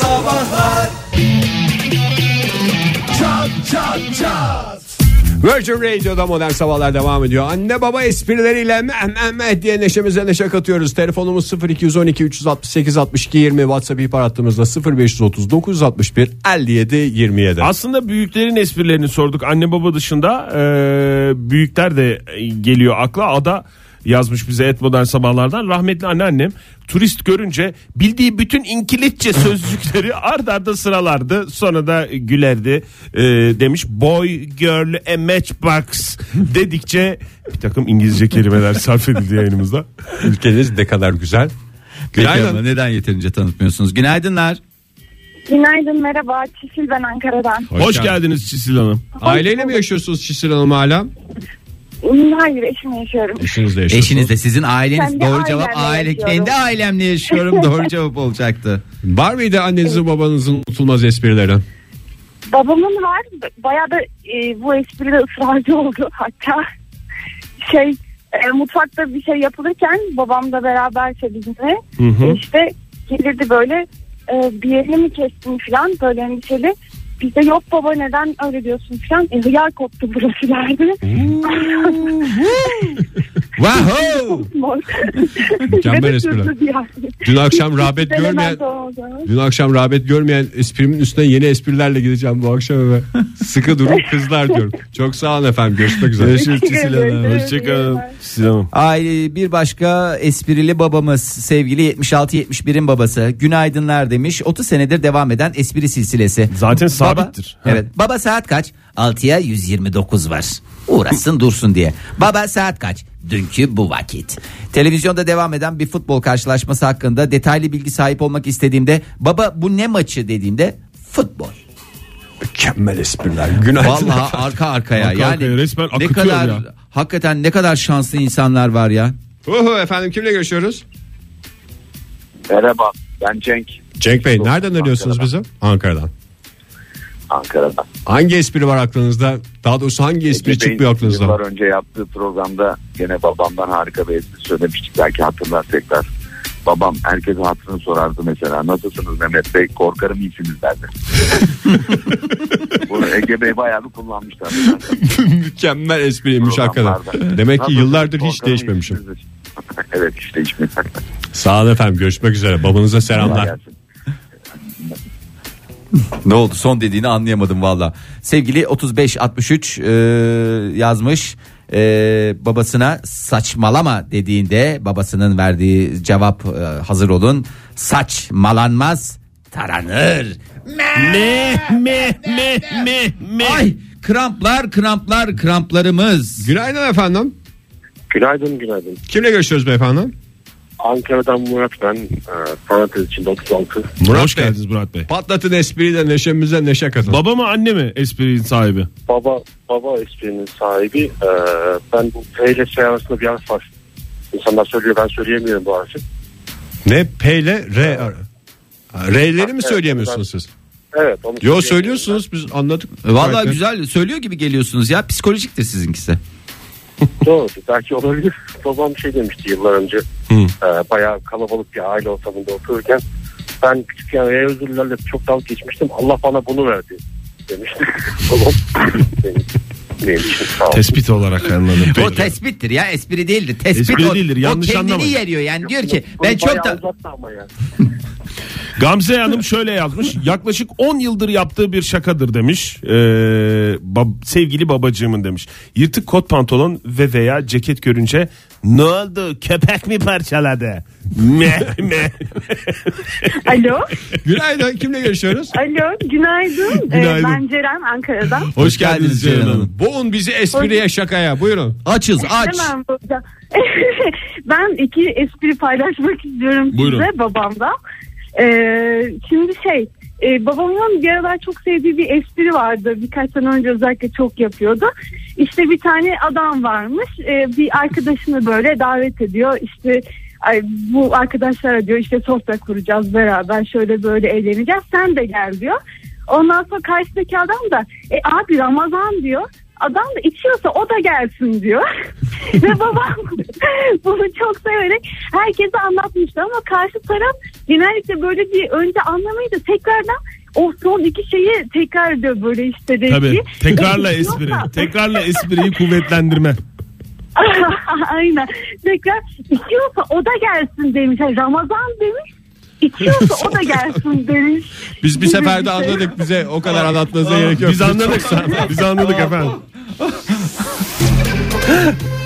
Sabahlar Çat çat çat Virgin Radio'da modern sabahlar devam ediyor. Anne baba esprileriyle meh meh meh diye neşemize neşe katıyoruz. Telefonumuz 0212 368 62 20 WhatsApp ihbar hattımızda 0530 961 57 27. Aslında büyüklerin esprilerini sorduk anne baba dışında Ee, büyükler de geliyor akla ada yazmış bize et modern sabahlardan rahmetli anneannem turist görünce bildiği bütün İngilizce sözcükleri ard arda sıralardı sonra da gülerdi Ee, demiş boy girl a matchbox dedikçe bir takım İngilizce kelimeler sarf edildi yayınımızda. Ülkeniz ne kadar güzel. Peki Günaydın. ama neden yeterince tanıtmıyorsunuz? Günaydınlar. Günaydın merhaba Çisil ben Ankara'dan. Hoş, geldiniz Çisil Hanım. Aileyle mi yaşıyorsunuz Çisil Hanım hala? Hayır eşimle yaşıyorum. Eşinizle yaşıyorsunuz. Eşiniz de sizin aileniz Kendi doğru cevap ailemle aile yaşıyorum. kendi ailemle yaşıyorum doğru cevap olacaktı. Var mıydı annenizin babanızın unutulmaz esprileri? Babamın var bayağı da e, bu espride ısrarcı oldu hatta şey e, mutfakta bir şey yapılırken babam da beraberse bizimle işte gelirdi böyle e, bir yerini mi kestin falan böyle endişeli. Biz de yok baba neden öyle diyorsun falan. E, hıyar koptu burası derdi. Wow! Mükemmel espriler. Dün akşam rağbet görmeyen. Dün akşam rağbet görmeyen esprimin üstüne yeni esprilerle gideceğim bu akşam eve. Sıkı durun kızlar diyorum. Çok sağ olun efendim. Görüşmek üzere. Görüşürüz Çisil Hanım. ederim. Hoşçakalın Çisil Hanım. Ay bir başka esprili babamız sevgili 76-71'in babası günaydınlar demiş 30 senedir devam eden espri silsilesi. Zaten Baba, sabittir. Ha. evet baba saat kaç? 6'ya 129 var. Uğraşsın dursun diye. Baba saat kaç? Dünkü bu vakit. Televizyonda devam eden bir futbol karşılaşması hakkında detaylı bilgi sahip olmak istediğimde baba bu ne maçı dediğimde futbol. Mükemmel espriler. Günaydın. Vallahi arka arkaya Arka yani arkaya resmen ne kadar ya. hakikaten ne kadar şanslı insanlar var ya. Uhu, efendim kimle görüşüyoruz? Merhaba ben Cenk Cenk Bey nereden arıyorsunuz bizi? Ankara'dan. Ankara'dan. Hangi espri var aklınızda? Daha doğrusu hangi espri Ege çıkmıyor aklınızdan? Yıllar önce yaptığı programda gene babamdan harika bir espri söylemiştik belki hatırlar tekrar. Babam herkese hatırını sorardı mesela. Nasılsınız Mehmet Bey? Korkarım iyisiniz derdi. Bunu Ege Bey bayağı bir kullanmışlar. Mükemmel espriymiş hakikaten. Demek ki yıllardır hiç değişmemişim. evet hiç değişmemiş. Sağ olun efendim. Görüşmek üzere. Babanıza selamlar. Ne oldu son dediğini anlayamadım valla. Sevgili 3563 e, yazmış e, babasına saçmalama dediğinde babasının verdiği cevap e, hazır olun. Saçmalanmaz taranır. Me me me me me. Ay kramplar kramplar kramplarımız. Günaydın efendim. Günaydın günaydın. Kimle görüşüyoruz beyefendi? Ankara'dan Murat ben. E, parantez içinde 36. Murat Hoş Bey. geldiniz Murat Bey. Patlatın espriyi de neşemize neşe katın. Baba mı anne mi esprinin sahibi? Baba baba esprinin sahibi. E, ben bu P ile S arasında bir harf var. İnsanlar söylüyor ben söyleyemiyorum bu harfi. ne? P ile R. ar- Ha, R'leri mi Evet, söyleyemiyorsunuz siz? Evet. Onu Yo söyleyemiyorum söylüyorsunuz biz anladık. Valla Gayet- güzel söylüyor gibi geliyorsunuz ya psikolojiktir sizinkisi. Doğru. Belki olabilir. Babam şey demişti yıllar önce. E, bayağı kalabalık bir aile ortamında otururken. Ben küçükken özürlerle çok dalga geçmiştim. Allah bana bunu verdi demişti. Babam benim, için sağ olsun. Tespit olarak anladım. O tespittir ya espri değildir. Tespit Espri o, değildir, o yanlış kendini anlamayın. yeriyor yani diyor ki Bunu ben çok bayağı da uzattı ama ya. Gamze Hanım şöyle yazmış. Yaklaşık 10 yıldır yaptığı bir şakadır demiş. Ee, bab- sevgili babacığımın demiş. Yırtık kot pantolon ve veya ceket görünce ne oldu köpek mi parçaladı? Me me. Alo. Günaydın. Kimle görüşüyoruz? Alo günaydın. Ee, Günaydın. ben Ceren Ankara'dan. Hoş geldiniz Ceylan Hanım. Boğun bizi espriye şakaya. Buyurun. açız aç. Hemen burada. ben iki espri paylaşmak istiyorum Buyurun. size babamda. Ee, şimdi şey e, babamın bir aralar çok sevdiği bir espri vardı. Birkaç sene önce özellikle çok yapıyordu. İşte bir tane adam varmış. Ee, bir arkadaşını böyle davet ediyor. İşte ay, bu arkadaşlara diyor işte sofra kuracağız beraber şöyle böyle eğleneceğiz. Sen de gel diyor. Ondan sonra karşıdaki adam da e abi Ramazan diyor. Adam da içiyorsa o da gelsin diyor. Ve babam bunu çok severek herkese anlatmıştı ama karşı taraf genellikle böyle bir önce anlamayı da tekrardan o son iki şeyi tekrar ediyor böyle işte renkli. Tabii. Tekrarla espri. Tekrarla espriyi kuvvetlendirme. Aynen. Tekrar içiyorsa o da gelsin demiş. Yani Ramazan demiş. İçiyorsa o da gelsin demiş. Biz bir seferde anladık bize o kadar anlatmanıza gerek yok. Biz anladık. Biz anladık efendim.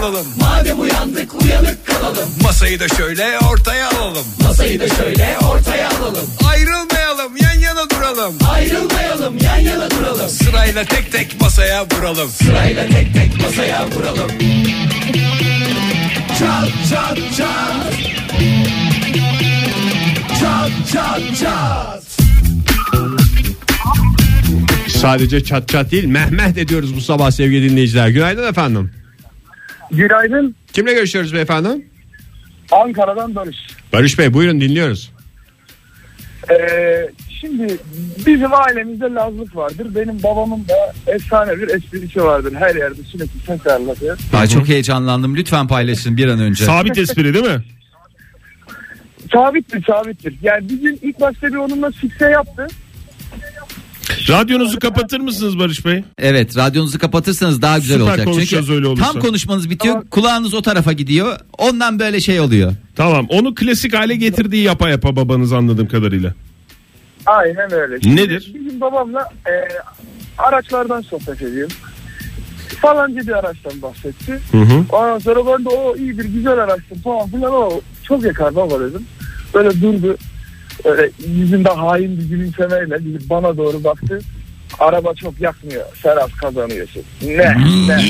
kalalım. Madem uyandık uyanık kalalım. Masayı da şöyle ortaya alalım. Masayı da şöyle ortaya alalım. Ayrılmayalım yan yana duralım. Ayrılmayalım yan yana duralım. Sırayla tek tek masaya vuralım. Sırayla tek tek masaya vuralım. Çat çat çat. Çat çat çat. Sadece çat çat değil Mehmet ediyoruz bu sabah sevgili dinleyiciler. Günaydın efendim. Günaydın. Kimle görüşüyoruz beyefendi? Ankara'dan Barış. Barış Bey buyurun dinliyoruz. Ee, şimdi bizim ailemizde lazlık vardır. Benim babamın da efsane bir esprisi vardır. Her yerde sürekli tekrarladığı. Ay çok heyecanlandım. Lütfen paylaşın bir an önce. Sabit espri değil mi? Sabittir sabittir. Yani bizim ilk başta bir onunla sikse yaptı. Radyonuzu kapatır mısınız Barış Bey? Evet radyonuzu kapatırsanız daha güzel Süper olacak. Çünkü öyle olursa. tam konuşmanız bitiyor Tamam. kulağınız o tarafa gidiyor. Ondan böyle şey oluyor. Tamam. Onu klasik hale getirdiği yapa yapa babanız anladığım kadarıyla. Aynen öyle. Şimdi Nedir? Bizim babamla e, araçlardan sohbet ediyorum. Falancı bir araçtan bahsetti. Hı hı. Ondan sonra ben de o iyidir güzel araçtır falan filan o çok yakar baba dedim. Böyle durdu. Öyle yüzünde hain bir gülümsemeyle bana doğru baktı. Araba çok yakmıyor. Serhat kazanıyorsun. Ne? ne?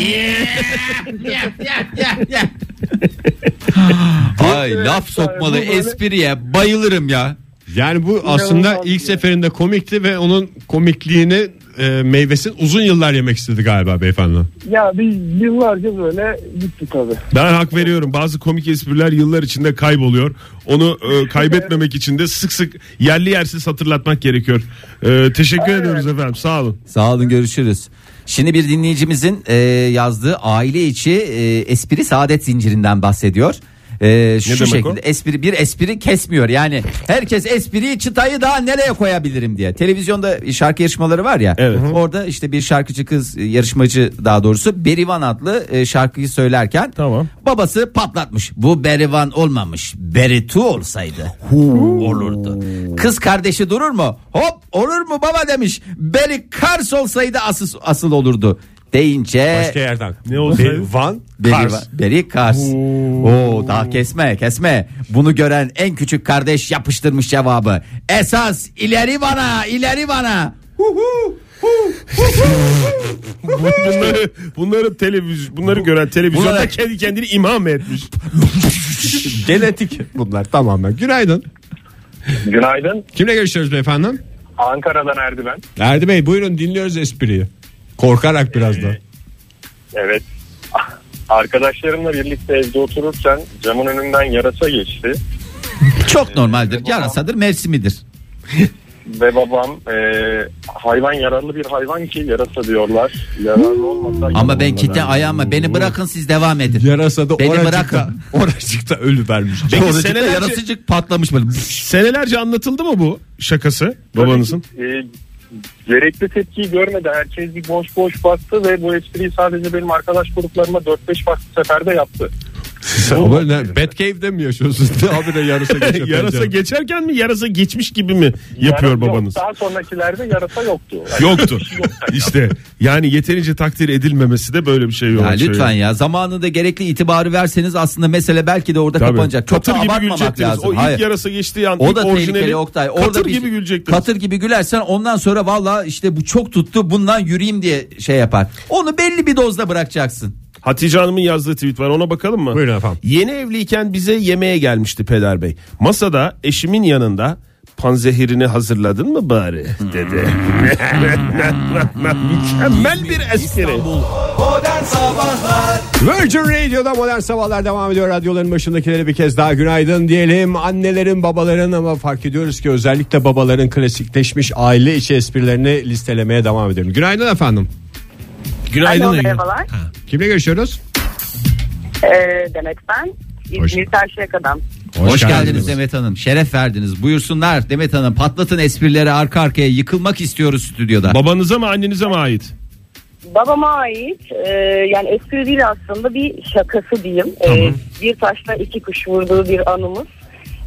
Ay laf sokmalı espriye bayılırım ya. Yani bu aslında İnanılmaz ilk ya. seferinde komikti ve onun komikliğini e, meyvesini uzun yıllar yemek istedi galiba beyefendi. Ya biz yıllarca böyle gitti tabii. Ben hak veriyorum. Bazı komik espriler yıllar içinde kayboluyor. Onu e, kaybetmemek için de sık sık yerli yersiz hatırlatmak gerekiyor. E, teşekkür ediyoruz efendim. Sağ olun. Sağ olun görüşürüz. Şimdi bir dinleyicimizin e, yazdığı aile içi e, espri saadet zincirinden bahsediyor. E, şu şekilde o? espri bir espri kesmiyor. Yani herkes espriyi çıtayı daha nereye koyabilirim diye. Televizyonda şarkı yarışmaları var ya Evet. orada işte bir şarkıcı kız e, yarışmacı daha doğrusu Berivan adlı e, şarkıyı söylerken Tamam. babası patlatmış. Bu Berivan olmamış Beritu olsaydı olurdu. Kız kardeşi durur mu? Hop olur mu baba demiş. Beri Kars olsaydı asıl, asıl olurdu deyince Başka yerden. Ne olsaydı? Be- Van, Beri, Kars. Beri Kars. Oo daha kesme kesme. Bunu gören en küçük kardeş yapıştırmış cevabı. Esas ileri bana ileri bana. Bunları bunları televizyon bunları gören televizyonda Bunlar- kendi kendini imha mı etmiş? Genetik bunlar tamamen. Günaydın. Günaydın. Kimle görüşüyoruz beyefendi? Ankara'dan Erdi ben. Erdi Bey buyurun dinliyoruz espriyi. Korkarak biraz da. Evet. Arkadaşlarımla birlikte evde otururken camın önünden yarasa geçti. Çok normaldir. Yarasadır mevsimidir. Ve babam e, hayvan yararlı bir hayvan ki yarasa diyorlar. Yararlı olmasa Ama ben kitle ayağıma beni bırakın siz devam edin. Yarasa da Beni oracıkta, bırakın. oracıkta ölü vermiş. Peki Oracıkta senelerce, yarasıcık patlamış böyle. senelerce anlatıldı mı bu şakası babanızın? E, gerekli tepkiyi görmedi. Herkes bir boş boş baktı ve bu espriyi sadece benim arkadaş gruplarıma 4-5 farklı seferde yaptı. Ama ne, Batcave'de mi yaşıyorsun? Ne habire yarasa geçiyor. yarasa geçerken mi yarasa geçmiş gibi mi yapıyor Yarasa yok. babanız? Daha sonrakilerde yarasa yoktu. Yani Yoktu. yok. İşte yani yeterince takdir edilmemesi de böyle bir şey yok. Ya lütfen ya zamanında gerekli itibarı verseniz aslında mesele belki de orada Tabii. kapanacak. Çok Katır da gibi gülecektiniz. lazım. O ilk Hayır. yarasa geçtiği an O da tehlikeli Oktay. Orada katır bir- gibi gülecektiniz. Katır gibi gülersen ondan sonra valla işte bu çok tuttu bundan yürüyeyim diye şey yapar. Onu belli bir dozda bırakacaksın. Hatice Hanım'ın yazdığı tweet var ona bakalım mı? Buyurun efendim. Yeni evliyken bize yemeğe gelmişti peder bey. Masada eşimin yanında panzehirini hazırladın mı bari dedi. Mükemmel bir espri. Virgin Radio'da modern sabahlar devam ediyor. Radyoların başındakilere bir kez daha günaydın diyelim. Annelerin babaların ama fark ediyoruz ki özellikle babaların klasikleşmiş aile içi esprilerini listelemeye devam edelim. Günaydın efendim. Günaydın. Alo, merhabalar. Kimle görüşüyoruz? Ee, Demet ben. Hoş- İzmir Karşıyaka'dan. Hoş, geldiniz Demet Hanım. Şeref verdiniz. Buyursunlar Demet Hanım. Patlatın esprileri arka arkaya. Yıkılmak istiyoruz stüdyoda. Babanıza mı annenize mi ait? Babama ait e, yani espri değil aslında bir şakası diyeyim. E, bir taşla iki kuş vurduğu bir anımız.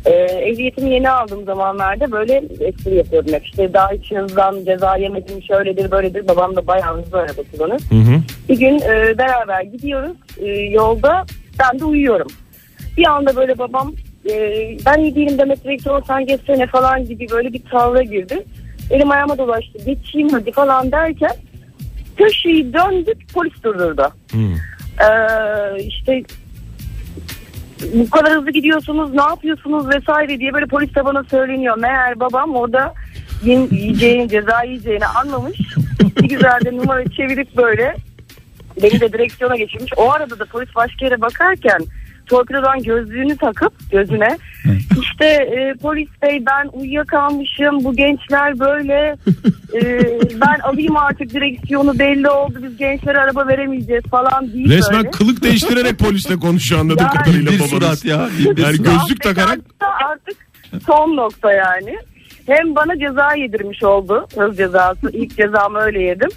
E, ehliyetimi yeni aldığım zamanlarda böyle espri yapıyordum hep. İşte daha hiç hızdan ceza yemedim şöyledir böyledir. Babam da bayağı hızlı araba kullanır. Bir gün e, beraber gidiyoruz e, yolda ben de uyuyorum. Bir anda böyle babam e, ben iyi değilim Demet direktör sen geçsene falan gibi böyle bir tavra girdi. Elim ayağıma dolaştı geçeyim hadi falan derken köşeyi döndük polis durdurdu. Ee, işte bu kadar hızlı gidiyorsunuz ne yapıyorsunuz vesaire diye böyle polis bana söyleniyor. Meğer babam orada yiyeceğini ceza yiyeceğini anlamış. bir güzel de numara çevirip böyle beni de direksiyona geçirmiş. O arada da polis başka yere bakarken torpidodan gözlüğünü takıp gözüne işte e, polis bey ben uyuyakalmışım bu gençler böyle e, ben alayım artık direksiyonu belli oldu biz gençlere araba veremeyeceğiz falan deyip Resmen böyle. kılık değiştirerek polisle konuşuyor anladığım Yani- kadarıyla Bir babanız. surat ya. Bir Yani gözlük takarak Artık son nokta yani. Hem bana ceza yedirmiş oldu hız cezası. İlk cezamı öyle yedim.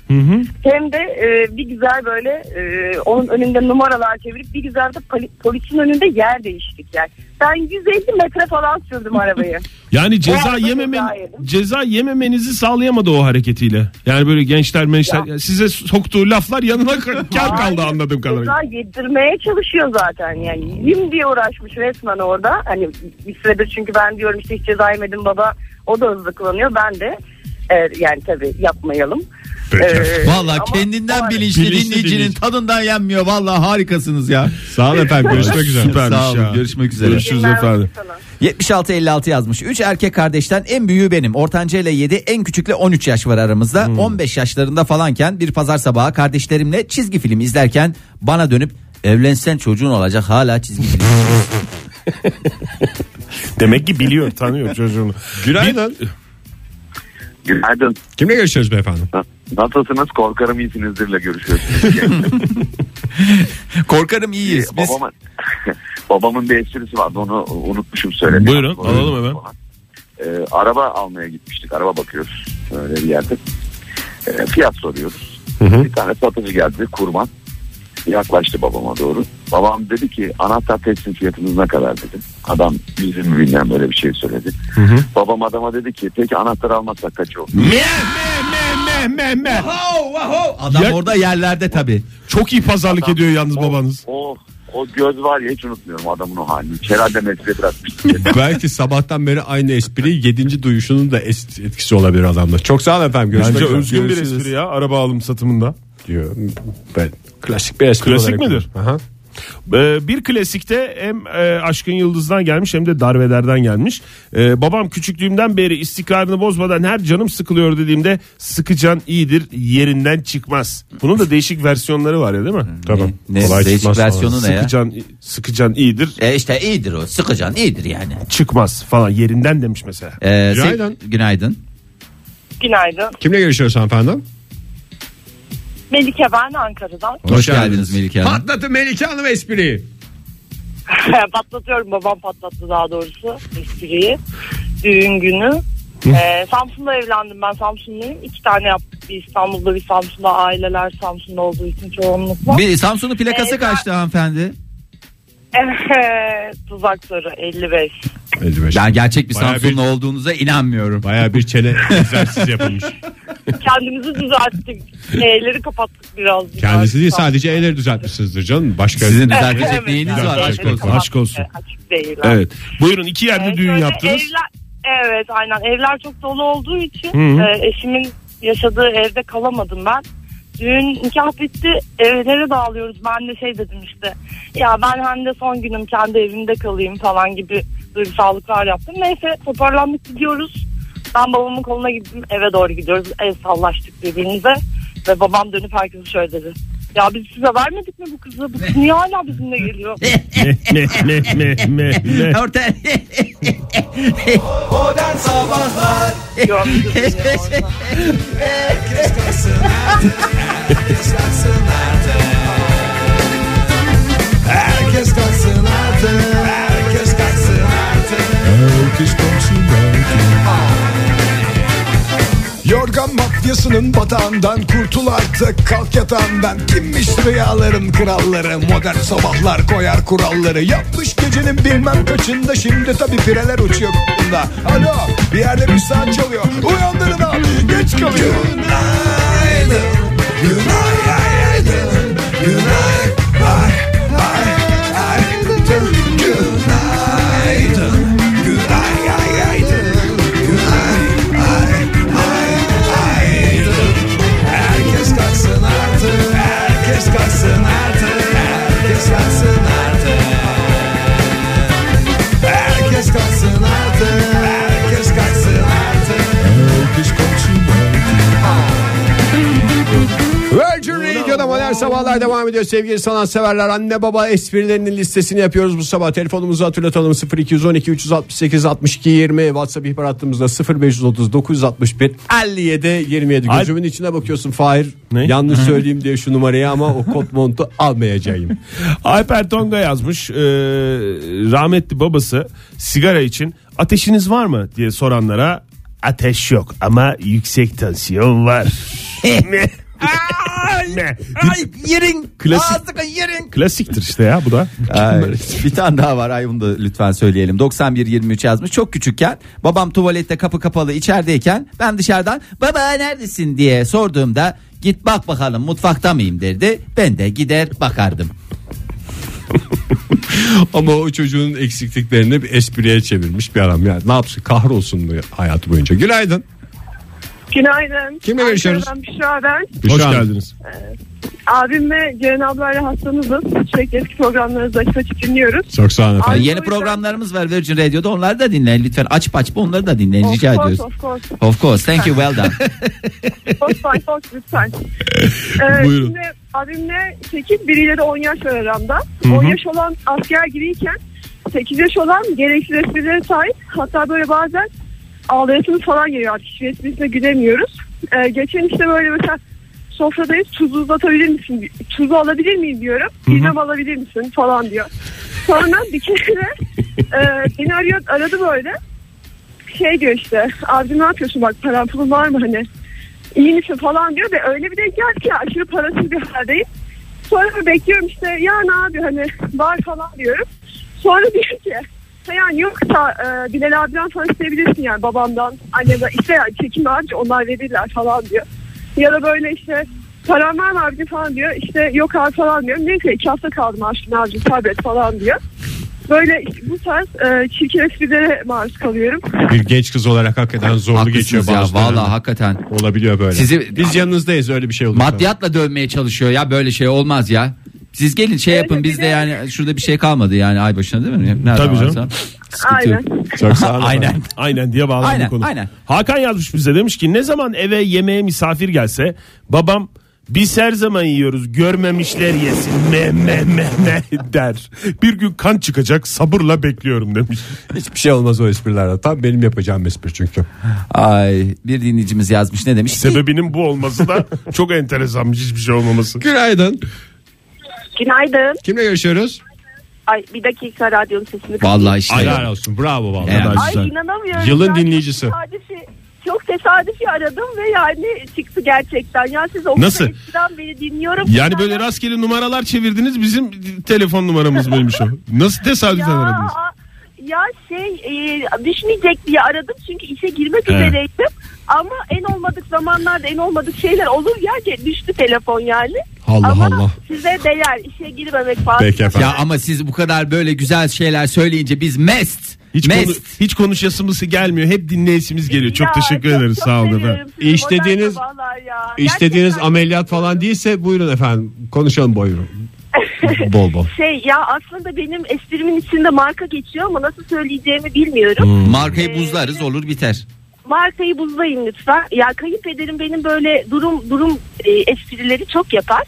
Hem de e, bir güzel böyle e, onun önünde numaralar çevirip bir güzel de poli- polisin önünde yer değiştik yani. Ben 150 metre falan sürdüm arabayı. yani ceza arada yememen ceza yedim. ceza yememenizi sağlayamadı o hareketiyle. Yani böyle gençler mençler Ya. size soktuğu laflar yanına kar kaldı anladığım kadarıyla. Ceza yedirmeye çalışıyor zaten yani. Yiyeyim diye uğraşmış resmen orada. Hani bir süredir çünkü ben diyorum işte hiç ceza yemedim baba. O da hızlı kullanıyor. Ben de e, yani tabii yapmayalım. Ee, Valla kendinden bilinçli, Bilinçli dinleyicinin dinleyici. tadından yenmiyor. Valla harikasınız ya. Sağ olun efendim görüşmek üzere. Süpermiş Sağ olun, ya. görüşmek üzere. Görüşürüz Günler efendim. olsun sana. 76-56 yazmış. 3 erkek kardeşten en büyüğü benim. Ortanca ile 7 en küçükle 13 yaş var aramızda. 15 yaşlarında falanken bir pazar sabahı kardeşlerimle çizgi film izlerken bana dönüp evlensen çocuğun olacak hala çizgi film. Demek ki biliyor tanıyor çocuğunu. Günaydın. Günaydın. Kimle görüşüyoruz beyefendi? Na- Nasılsınız? Korkarım iyisinizdirle görüşüyorsunuz. Korkarım iyiyiz. Biz babamın, babamın bir esprisi vardı onu unutmuşum söylemeyi. Buyurun, Aklıma alalım hemen. Ee, araba almaya gitmiştik. Araba bakıyoruz öyle bir yerde. Ee, fiyat soruyoruz. Bir tane satıcı geldi kurban. Yaklaştı babama doğru. Babam dedi ki anahtar teslim fiyatınız ne kadar dedi. Adam 120 binden böyle bir şey söyledi. Babam adama dedi ki peki anahtar almazsak kaç olur? Me me me me me me. adam Ya- orada yerlerde tabi. Çok iyi pazarlık ediyor yalnız O- babanız. O, o göz var ya hiç unutmuyorum adamın o halini. Herhalde mesleği bırakmıştı. Belki sabahtan beri aynı espri yedinci duyuşunun da es- etkisi olabilir adamda. Çok sağ olun efendim. Görüşmek Bence üzere. özgün bir Görüşürüz. espri ya araba alım satımında. Diyor. Ben, klasik bir espri Klasik midir? Aha. Ee, bir klasikte hem e, Aşkın Yıldız'dan gelmiş hem de Darveder'den gelmiş. Ee, babam küçüklüğümden beri istikrarını bozmadan her canım sıkılıyor dediğimde sıkıcan iyidir yerinden çıkmaz. Bunun da değişik versiyonları var ya değil mi? Tamam. Ne, Kolay değişik çıkmaz falan. versiyonu ne ya? Sıkıcan, sıkıcan iyidir E işte iyidir o. Sıkıcan iyidir yani. çıkmaz falan yerinden demiş mesela. Ee, Günaydın. günaydın. Günaydın. Kimle görüşüyoruz hanımefendi? Melike ben Ankara'dan. Hoş, geldiniz Melike Hanım. Patlatın Melike Hanım espriyi. Patlatıyorum babam patlattı daha doğrusu espriyi. Düğün günü. Ee, Samsun'da evlendim ben Samsunluyum. İki tane yaptık bir İstanbul'da bir Samsun'da aileler Samsun'da olduğu için çoğunlukla. Bir Samsun'un plakası Ee, kaçtı hanımefendi? Evet tuzak soru 55. 55. Yani gerçek bir Bayağı Samsunlu bir- olduğunuza inanmıyorum. Baya bir çene egzersiz yapılmış. Kendimizi düzelttik. E'leri kapattık biraz. Kendisi değil sadece elleri düzeltmişsinizdir canım. Başka Sizin düzeltecek Evet, neyiniz evet. var aşk E'leri olsun. Aşk olsun. Evet, Açık değil. Evet. Buyurun iki yerde Evet, düğün böyle yaptınız. Evler, evet aynen evler çok dolu olduğu için Hı hı. e, eşimin yaşadığı evde kalamadım ben. Düğün nikah bitti evlere dağılıyoruz. Ben de şey dedim işte ya ben hem de son günüm kendi evimde kalayım falan gibi duygusallıklar yaptım. Neyse toparlandık gidiyoruz. Ben babamın koluna gittim eve doğru gidiyoruz. El sallaştık birbirimize. Ve babam dönüp herkese şöyle dedi. Ya biz size vermedik mi bu kızı? Bu kız niye hala bizimle geliyor? ne ne ne ne ne. Orta Modern Sabahlar Yok, Herkes kalksın artık Herkes kalksın artık Herkes kalksın artık Herkes kalksın Yorgan mafyasının batağından kurtul artık. Kalk yatağından kimmiş rüyaların kralları? Modern sabahlar koyar kuralları. Yapmış gecenin bilmem kaçında. Şimdi tabi pireler uçuyor bunda Alo bir yerde bir saat çalıyor. Uyandırın abi geç kalıyor. Günaydın Günaydın Günaydın modern sabahlar devam ediyor sevgili sanatseverler. Anne baba esprilerinin listesini yapıyoruz bu sabah. Telefonumuzu hatırlatalım 0212 368 62 20 WhatsApp ihbar hattımızda 0530 961 57 27 Ay- gözümün içine bakıyorsun Fahir. Ne? Yanlış söyleyeyim diye şu numarayı ama o kot montu almayacağım. Alper Tonga yazmış e, rahmetli babası sigara için ateşiniz var mı diye soranlara ateş yok ama yüksek tansiyon var. ne? Ay yerin Klasik. Ağzına yerin Klasiktir işte ya bu da. Ay, bir tane daha var ay bunu da lütfen söyleyelim 91 23 yazmış çok küçükken babam tuvalette kapı kapalı içerideyken ben dışarıdan baba neredesin diye sorduğumda git bak bakalım mutfakta mıyım derdi ben de gider bakardım ama o çocuğun eksikliklerini bir espriye çevirmiş bir adam. Yani ne yapsın kahrolsun hayatı boyunca. Günaydın. Günaydın. Kimle görüşüyoruz? Ankara'dan Büşra ben. Hoş Büşra geldiniz. Abim ve Ceren ablayla hastamızız. Sürekli eski programlarınızı açıp açıp dinliyoruz. Çok sağ olun efendim. Ay, yeni programlarımız var Virgin Radio'da onları da dinleyin lütfen aç paç onları da dinleyin Of rica course, ediyoruz of course. of course thank you well done Lütfen, lütfen. Ee, Buyurun. Şimdi abimle 8 biriyle de 10 yaş var aramda. 10 yaş olan asker gibiyken 8 yaş olan gereksiz esprilere sahip. Hatta böyle bazen ağlayasımız falan geliyor artık. Hiçbir esprisine gülemiyoruz. Ee, geçen işte böyle mesela sofradayız tuzu uzatabilir misin? Tuzu alabilir miyim diyorum. Bilmem alabilir misin falan diyor. Sonra bir kere e, beni arıyor, aradı böyle. Şey diyor işte abi ne yapıyorsun bak paran pulun var mı hani iyi misin falan diyor ve öyle bir denk geldi ki aşırı parasız bir haldeyim. Sonra bekliyorum işte ya ne abi hani var falan diyorum. Sonra diyor ki "Ha yani yoksa e, Bilal abiden falan isteyebilirsin yani babamdan annemden işte yani çekim harcı onlar verirler falan diyor. Ya da böyle işte param var mı abicim falan diyor. İşte yok abi falan diyorum. Neyse iki hafta kaldım aşkım abicim sabret falan diyor. Böyle işte bu tarz e, çirkin esprilere maruz kalıyorum. Bir genç kız olarak hakikaten zorlu geçiyor haklısınız ya bazı valla hakikaten Olabiliyor böyle. Sizi- Biz yanınızdayız öyle bir şey olursa. Maddiyatla dövmeye çalışıyor ya böyle şey olmaz ya. Siz gelin şey yapın bizde de- yani şurada bir şey kalmadı yani ay başına değil mi? Nerede Tabii canım. varsa. Sıkıntı Aynen. yok. Çok sağ olun. Aynen. Aynen diye bağlandı Aynen, konu. aynen. Hakan yazmış bize demiş ki ne zaman eve yemeğe misafir gelse babam biz her zaman yiyoruz görmemişler yesin me me me me der. Bir gün kan çıkacak sabırla bekliyorum demiş. Hiçbir şey olmaz o esprilerden. Tam benim yapacağım espri çünkü. Ay bir dinleyicimiz yazmış ne demiş? Sebebinin bu olması da çok enteresanmış hiçbir şey olmaması. Günaydın. Günaydın. Kimle görüşüyoruz? Ay bir dakika radyonun sesini Vallahi işte. Helal olsun. Bravo vallahi. Kadar Ay güzel. inanamıyorum. Yılın Ya, dinleyicisi. Çok tesadüfi, çok tesadüfi aradım ve yani çıktı gerçekten. Ya siz o Nasıl? kadar eskiden beri dinliyorum. Yani böyle rastgele numaralar çevirdiniz bizim telefon numaramız mıymış o? Nasıl tesadüfen ya, aradınız? Ya şey e, düşmeyecek diye aradım çünkü işe girmek He. üzereydim. Ama en olmadık zamanlarda en olmadık şeyler olur ya ki düştü telefon yani. Allah Ama Allah. size değer işe girmemek falan. Peki efendim. Ya ama siz bu kadar böyle güzel şeyler söyleyince biz mest. Hiç, mest. konu, hiç konuşasımız gelmiyor. Hep dinleyişimiz geliyor. Çok Ya, teşekkür çok- ederiz. çok Sağ olun seviyorum efendim. sizi. İstediğiniz-. İstediğiniz Gerçekten ameliyat falan değilse buyurun efendim. Konuşalım buyurun. bol bol. Şey ya aslında benim esprimin içinde marka geçiyor ama nasıl söyleyeceğimi bilmiyorum. Hmm. Markayı Ee, buzlarız olur biter. Markayı buzlayın lütfen. Ya kayınpederim benim böyle durum durum e, esprileri çok yapar.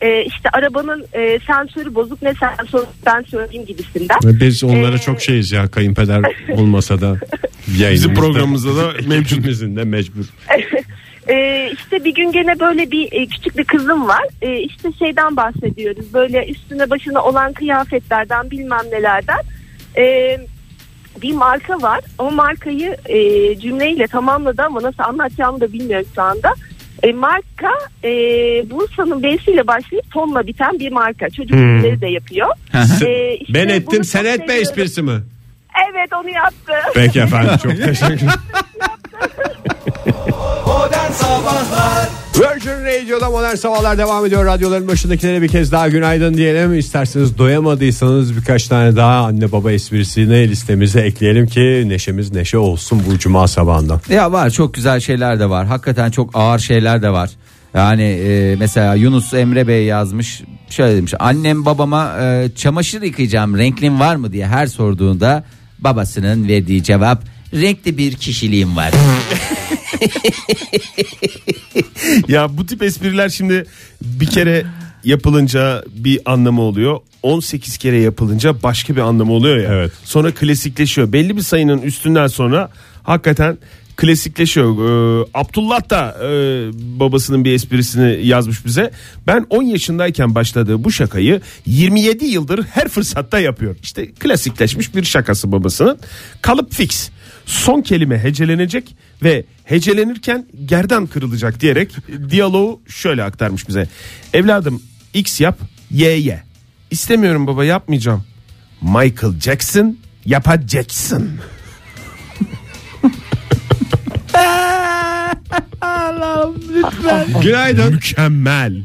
e, işte arabanın e, sensörü bozuk ne sensörü ben söyleyeyim gibisinden. Biz onlara Ee, çok şeyiz ya kayınpeder olmasa da. Bizim programımızda da mevcut. De mecbur. Ee, işte bir gün gene böyle bir e, küçük bir kızım var. Ee, işte şeyden bahsediyoruz. Böyle üstüne başına olan kıyafetlerden bilmem nelerden. Ee, bir marka var. O markayı e, cümleyle tamamladı ama nasıl anlatacağımı da bilmiyorum şu anda. E, marka e, Bursa'nın B'siyle başlayıp tonla biten bir marka. Çocuk Hmm. ürünleri de yapıyor. Ee, işte Ben ettim sen etme esprisi mi? Evet onu yaptı. Peki efendim çok teşekkür Virgin Radio'da modern sabahlar devam ediyor. Radyoların başındakilere bir kez daha günaydın diyelim. İsterseniz doyamadıysanız birkaç tane daha anne baba esprisini listemize ekleyelim ki neşemiz neşe olsun bu cuma sabahında. Ya var çok güzel şeyler de var. Hakikaten çok ağır şeyler de var. Yani e, mesela Yunus Emre Bey yazmış. Şöyle demiş. Annem babama e, çamaşır yıkayacağım renklin var mı diye her sorduğunda babasının verdiği cevap renkli bir kişiliğim var. Ya bu tip espriler şimdi bir kere yapılınca bir anlamı oluyor. 18 kere yapılınca başka bir anlamı oluyor ya. Evet. Sonra klasikleşiyor. Belli bir sayının üstünden sonra hakikaten klasikleşiyor. Ee, Abdullah da e, babasının bir esprisini yazmış bize. Ben 10 yaşındayken başladığı bu şakayı 27 yıldır her fırsatta yapıyor. İşte klasikleşmiş bir şakası babasının. Kalıp fix. Son kelime hecelenecek ve hecelenirken gerdan kırılacak diyerek diyaloğu şöyle aktarmış bize. Evladım X yap Y ye. İstemiyorum baba yapmayacağım. Michael Jackson yapacaksın. Günaydın. Mükemmel.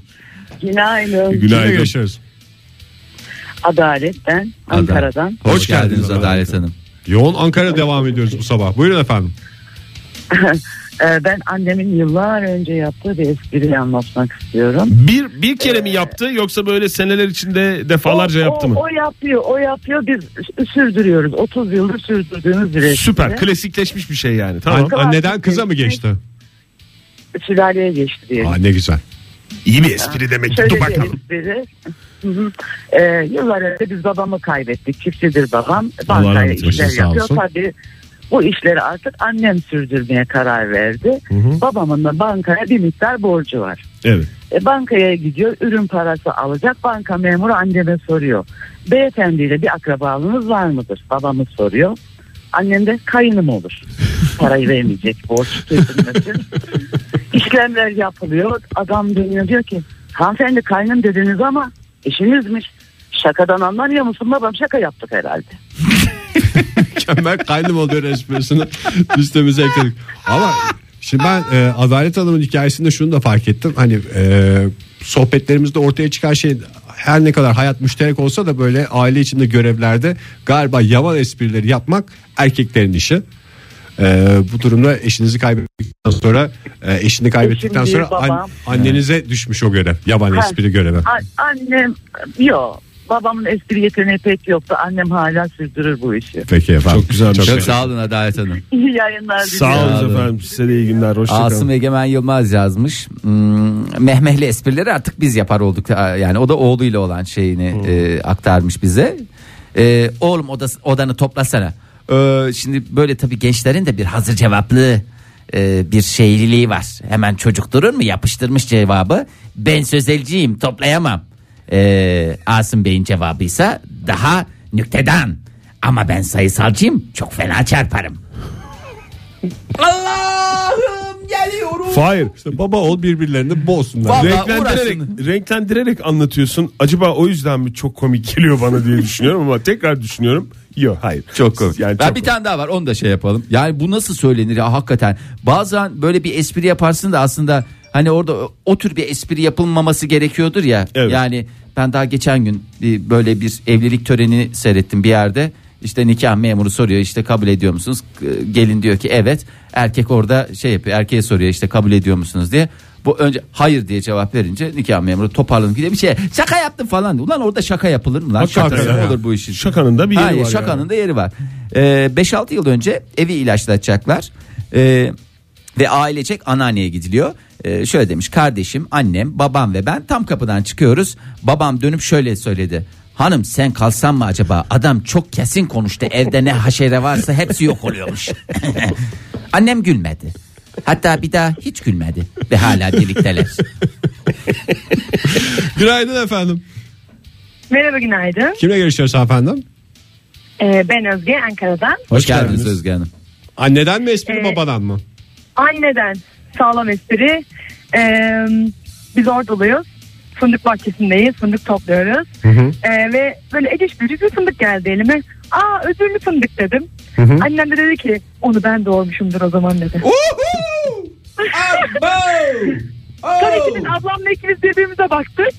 Günaydın. Günaydın. görüşüyoruz? Adalet ben Ankara'dan. Hoş, Hoş geldiniz geldiniz Adalet Hanım. Yoğun Ankara devam ediyoruz bu sabah. Buyurun efendim. Ee, ben annemin yıllar önce yaptığı bir espriyi anlatmak istiyorum. Bir bir kere mi yaptı yoksa böyle seneler içinde defalarca o, yaptı o, mı? O yapıyor, o yapıyor. Biz sürdürüyoruz. 30 yıldır sürdürdüğümüz bir espri. Süper klasikleşmiş bir şey yani. Tamam. Arkadaş- Anneden kıza mı geçti? Sülaleye geçti diye. Aa, ne güzel. İyi bir espri demek ki. Şöyle Dur bir bakalım. espri. Hı hı. Ee, yıllar önce biz babamı kaybettik. Çiftçidir babam. Bankaya rahmet eylesin, işler sağ yapıyor. olsun. Tabii bu işleri artık annem sürdürmeye karar verdi. Babamın da bankaya bir miktar borcu var. Evet. E, bankaya gidiyor ürün parası alacak banka memuru anneme soruyor. Beyefendiyle bir akrabalığınız var mıdır? Babamız soruyor. Annem de kayınım olur. Parayı vermeyecek borç kesilmesin. İşlemler yapılıyor. Adam dönüyor diyor ki hanımefendi kaynım dediniz ama eşinizmiş. Şakadan anlamıyor musun babam şaka yaptık herhalde. Mükemmel kaynım oluyor esprisini listemize ekledik. Ama şimdi ben e, Adalet Hanım'ın hikayesinde şunu da fark ettim. Hani e, sohbetlerimizde ortaya çıkan şey her ne kadar hayat müşterek olsa da böyle aile içinde görevlerde galiba yavan esprileri yapmak erkeklerin işi. E, bu durumda eşinizi kaybettikten sonra e, eşini kaybettikten Eşim sonra değil, an- babam. annenize düşmüş o görev. Yaban Ha. espri görevi. A- annem yok. Babamın espri yeteneği pek yoktu. Annem hala sürdürür bu işi. Peki efendim. Çok güzel bir Çok şey. sağ olun Adalet Hanım. İyi yayınlar Sağ diliyorum. olun efendim. Size de iyi günler. Asım Hoşçakalın. Egemen Yılmaz yazmış. Hmm, mehmehli esprileri artık biz yapar olduk. Yani o da oğluyla olan şeyini e, aktarmış bize. E, oğlum odası, odanı toplasana. Ee, şimdi böyle tabii gençlerin de bir hazır cevaplı e, bir şeyliliği var. Hemen çocuk durur mu yapıştırmış cevabı. Ben sözelciyim toplayamam. Ee, Asım Bey'in cevabıysa daha nüktedan. Ama ben sayısalcıyım çok fena çarparım. Allah'ım geliyorum. Fahir. İşte baba ol birbirlerini bozsunlar. Vallahi Renklendirerek, uğraşın. renklendirerek anlatıyorsun. Acaba o yüzden mi çok komik geliyor bana diye düşünüyorum ama tekrar düşünüyorum. Yok hayır. Çok komik. Yani ben çok bir komik. tane daha var onu da şey yapalım. Yani bu nasıl söylenir ya hakikaten. Bazen böyle bir espri yaparsın da aslında hani orada o, tür bir espri yapılmaması gerekiyordur ya. Evet. Yani ben daha geçen gün böyle bir evlilik töreni seyrettim bir yerde. İşte nikah memuru soruyor işte kabul ediyor musunuz? Gelin diyor ki evet. Erkek orada şey yapıyor erkeğe soruyor işte kabul ediyor musunuz diye. Bu önce hayır diye cevap verince nikah memuru toparlanıp gidiyor bir şey şaka yaptım falan diyor. Ulan orada şaka yapılır mı lan? Hakikaten Şakası ya. olur bu işin? Şakanın da bir yeri Hayır, var Şakanın yani. da yeri var. Ee, 5-6 yıl önce evi ilaçlatacaklar. Ee, Ve ailecek anneanneye gidiliyor. Ee, şöyle demiş kardeşim, annem, babam ve ben tam kapıdan çıkıyoruz. Babam dönüp şöyle söyledi. Hanım sen kalsan mı acaba? Adam çok kesin konuştu. Evde ne haşere varsa hepsi yok oluyormuş. Annem gülmedi. Hatta bir daha hiç gülmedi. Ve hala birlikteler. Günaydın efendim. Merhaba günaydın. Kimle görüşüyoruz efendim? Ee, ben Özge Ankara'dan. Hoş, geldiniz, geldiniz. Özge Hanım. Anneden mi espri Ee, babadan mı? Anneden sağlam espri. Ee, biz orduluyuz. Fındık bahçesindeyiz. Fındık topluyoruz. Ee, ve böyle ediş büyücü bir fındık geldi elime. Aa özürlü fındık dedim. Annem de dedi ki onu ben doğurmuşumdur o zaman dedi. Tabii ki biz ablamla ikimiz birbirimize baktık.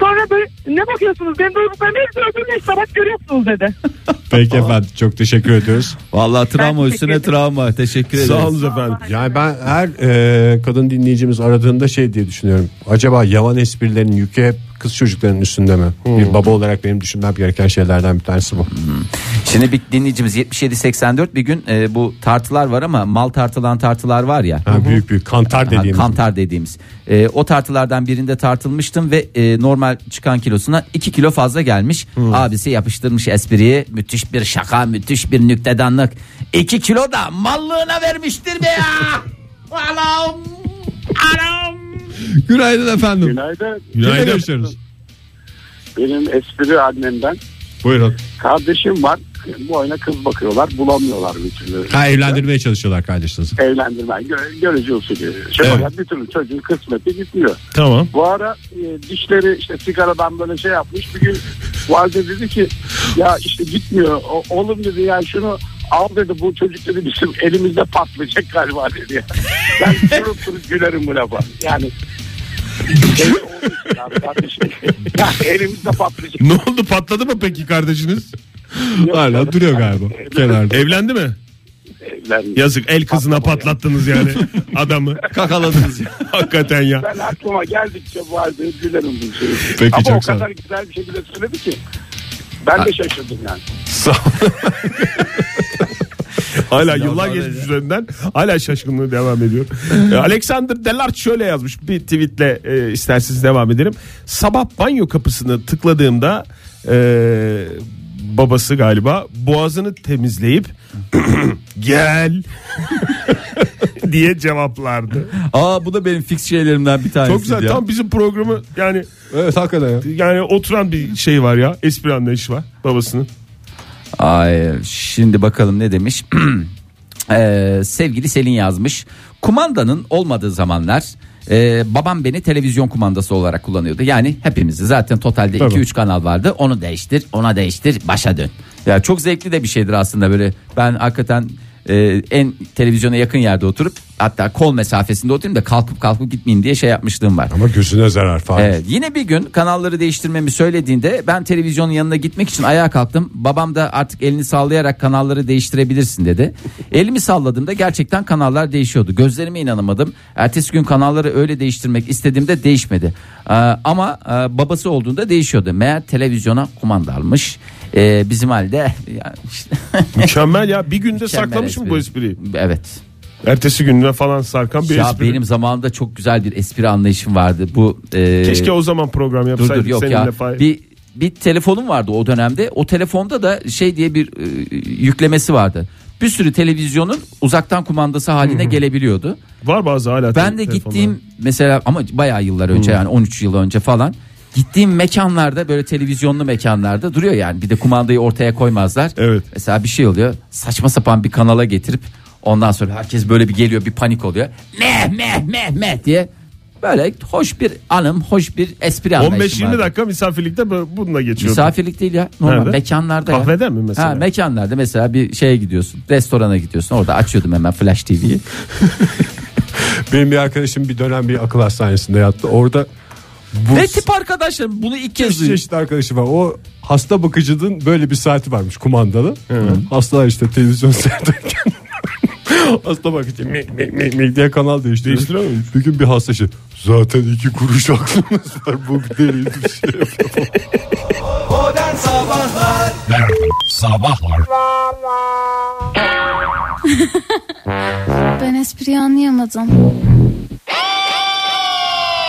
Sonra böyle ne bakıyorsunuz benim duyguslarım hepsi işte bak görüyorsunuz dedi. Peki efendim çok teşekkür ediyoruz. Vallahi travma teşekkür üstüne ederim. travma. Teşekkür ederim. Sağ olun efendim. Yani ben her e, kadın dinleyicimiz aradığında şey diye düşünüyorum. Acaba yavan esprilerin yükü hep kız çocuklarının üstünde mi? Bir baba olarak benim düşünmem gereken şeylerden bir tanesi bu. Şimdi bir dinleyicimiz 77-84 bir gün e, bu tartılar var ama mal tartılan tartılar var ya. Ha, büyük büyük kantar Ha, dediğimiz. kantar dediğimiz. E, o tartılardan birinde tartılmıştım ve e, normal çıkan kilosuna 2 kilo fazla gelmiş. Abisi yapıştırmış espriyi. Müthiş bir şaka, müthiş bir nüktedanlık. 2 kilo da mallığına vermiştir be ya. Anam. Anam. Günaydın efendim. Günaydın. Kimle Günaydın. görüşüyoruz? Benim espri annemden. Buyurun. Kardeşim var. Bu oyuna kız bakıyorlar. Bulamıyorlar bir türlü. Ha evlendirmeye çalışıyorlar kardeşinizi. Evlendirmen. Gö- görücü usulü. Şey Evet. fakat bir türlü çocuğun kısmeti gitmiyor. Tamam. Bu ara e, dişleri işte sigaradan böyle şey yapmış. Bir gün valide dedi ki ya işte gitmiyor. O, oğlum dedi ya şunu al dedi bu çocuk dedi bizim elimizde patlayacak galiba dedi ya. Ben durup durup gülerim bu lafa. Yani Şey ya elimizde patlayacak. Ne oldu patladı mı peki kardeşiniz? Hala duruyor galiba kenarda. Evlendi mi? Evlendi. Yazık el kızına Patlama patlattınız yani adamı. Kakaladınız ya. Hakikaten ya. Ben aklıma geldikçe bu halde gülerim bu şeyi. Peki, Ama çok o sağ kadar güzel bir şekilde söyledi ki. Ben de şaşırdım yani. Sağ ol. Hala yıllar geçmiş üzerinden hala şaşkınlığı devam ediyor. Ee, Alexander Delart şöyle yazmış bir tweetle e, isterseniz devam edelim. Sabah banyo kapısını tıkladığımda e, babası galiba boğazını temizleyip gel diye cevaplardı. Aa bu da benim fix şeylerimden bir tanesi. Çok güzel ya. tam bizim programı yani Evet hakikaten ya. yani oturan bir şey var ya espri anlayışı var babasının. Ay, şimdi bakalım ne demiş. Ee, sevgili Selin yazmış. Kumandanın olmadığı zamanlar e, babam beni televizyon kumandası olarak kullanıyordu. Yani hepimizi zaten totalde Tabii. 2-3 kanal vardı. Onu değiştir, ona değiştir, başa dön. Ya çok zevkli de bir şeydir aslında böyle. Ben hakikaten e, en televizyona yakın yerde oturup hatta kol mesafesinde oturayım da kalkıp kalkıp gitmeyeyim diye şey yapmışlığım var. Ama gözüne zarar falan. Evet, yine bir gün kanalları değiştirmemi söylediğinde ben televizyonun yanına gitmek için ayağa kalktım. Babam da artık elini sallayarak kanalları değiştirebilirsin dedi. Elimi salladığımda gerçekten kanallar değişiyordu. Gözlerime inanamadım. Ertesi gün kanalları öyle değiştirmek istediğimde değişmedi. Ee, ama e, babası olduğunda değişiyordu. Meğer televizyona kumanda almış. Ee, bizim halde ya işte- Mükemmel ya bir günde Mükemmel saklamış mı bu espri. espriyi? evet. Ertesi gününe falan sarkan bir Ya espri. benim zamanımda çok güzel bir espri anlayışım vardı. Bu e, Keşke o zaman program Dur yapsaydık dur yok seninle ya. Fahir. Bir bir telefonum vardı o dönemde. O telefonda da şey diye bir e, yüklemesi vardı. Bir sürü televizyonun uzaktan kumandası haline gelebiliyordu. Var bazı hala. Ben de telefonlar. gittiğim mesela ama bayağı yıllar önce yani 13 yıl önce falan gittiğim mekanlarda böyle televizyonlu mekanlarda duruyor yani. Bir de kumandayı ortaya koymazlar. Evet. Mesela bir şey oluyor. Saçma sapan bir kanala getirip ondan sonra herkes böyle bir geliyor bir panik oluyor. Meh meh meh meh diye böyle hoş bir anım, hoş bir espri anlayışım 15-20 vardı. dakika misafirlikte bu- bununla geçiyordu. Misafirlik değil ya. Normal Nerede? mekanlarda. ya. Kahvede mi mesela? Ha, mekanlarda mesela bir şeye gidiyorsun. Restorana gidiyorsun. Orada açıyordum hemen Flash TV'yi. Benim bir arkadaşım bir dönem bir akıl hastanesinde yattı. Orada bu ne tip arkadaşlarım bunu ilk kez duyuyorum. çeşit arkadaşı var. O hasta bakıcının böyle bir saati varmış kumandalı. Hastalar işte televizyon seyrederken hasta bakıcı mi, mi, mi, mi diye kanal değiştiriyor. Değiştiriyor? Bir gün bir hastası zaten iki kuruş aklımız var bu deli bir şey yapıyor. Ben espriyi anlayamadım.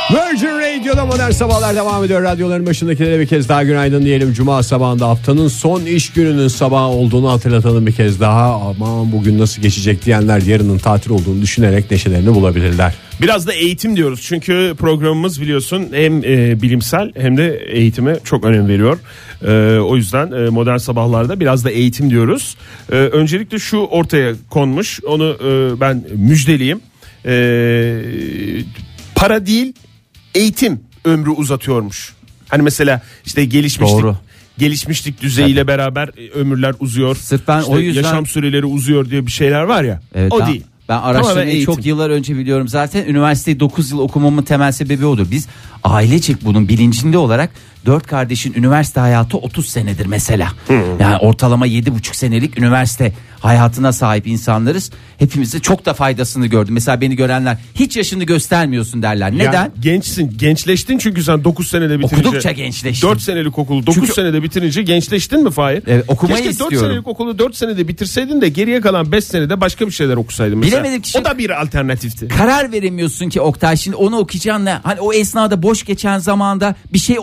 Virgin Radio'da modern sabahlar devam ediyor. Radyoların başındakilere bir kez daha günaydın diyelim. Cuma sabahında haftanın son iş gününün sabahı olduğunu hatırlatalım bir kez daha. Aman bugün nasıl geçecek diyenler yarının tatil olduğunu düşünerek neşelerini bulabilirler. Biraz da eğitim diyoruz çünkü programımız biliyorsun hem e, bilimsel hem de eğitime çok önem veriyor. E, o yüzden e, modern sabahlarda biraz da eğitim diyoruz. E, öncelikle şu ortaya konmuş onu e, ben müjdeleyeyim. E, para değil eğitim ömrü uzatıyormuş. Hani mesela işte gelişmişlik Doğru. gelişmişlik düzeyiyle beraber e, ömürler uzuyor. Sırf ben İşte o yüzden- yaşam süreleri uzuyor diye bir şeyler var ya. Evet, o ben, değil. Ben araştırmayı eğitim. çok yıllar önce biliyorum zaten. Üniversiteyi 9 yıl okumamın temel sebebi odur. Biz ailecek bunun bilincinde olarak dört kardeşin üniversite hayatı 30 senedir mesela. Yani ortalama 7,5 senelik üniversite hayatına sahip insanlarız. Hepimize çok da faydasını gördüm. Mesela beni görenler hiç yaşını göstermiyorsun derler. Neden? Yani gençsin. Gençleştin çünkü sen 9 senede bitirince. Okudukça gençleştim. 4 senelik okulu 9 Çünkü- senede bitirince gençleştin mi Fahir? Evet, okumayı Keşke 4 istiyorum. senelik okulu 4 senede bitirseydin de geriye kalan 5 senede başka bir şeyler okusaydın. Mesela. Bilemedim ki- O da bir alternatifti. karar veremiyorsun ki Oktay şimdi onu okuyacağım ne? Hani o esnada boş geçen zamanda bir şey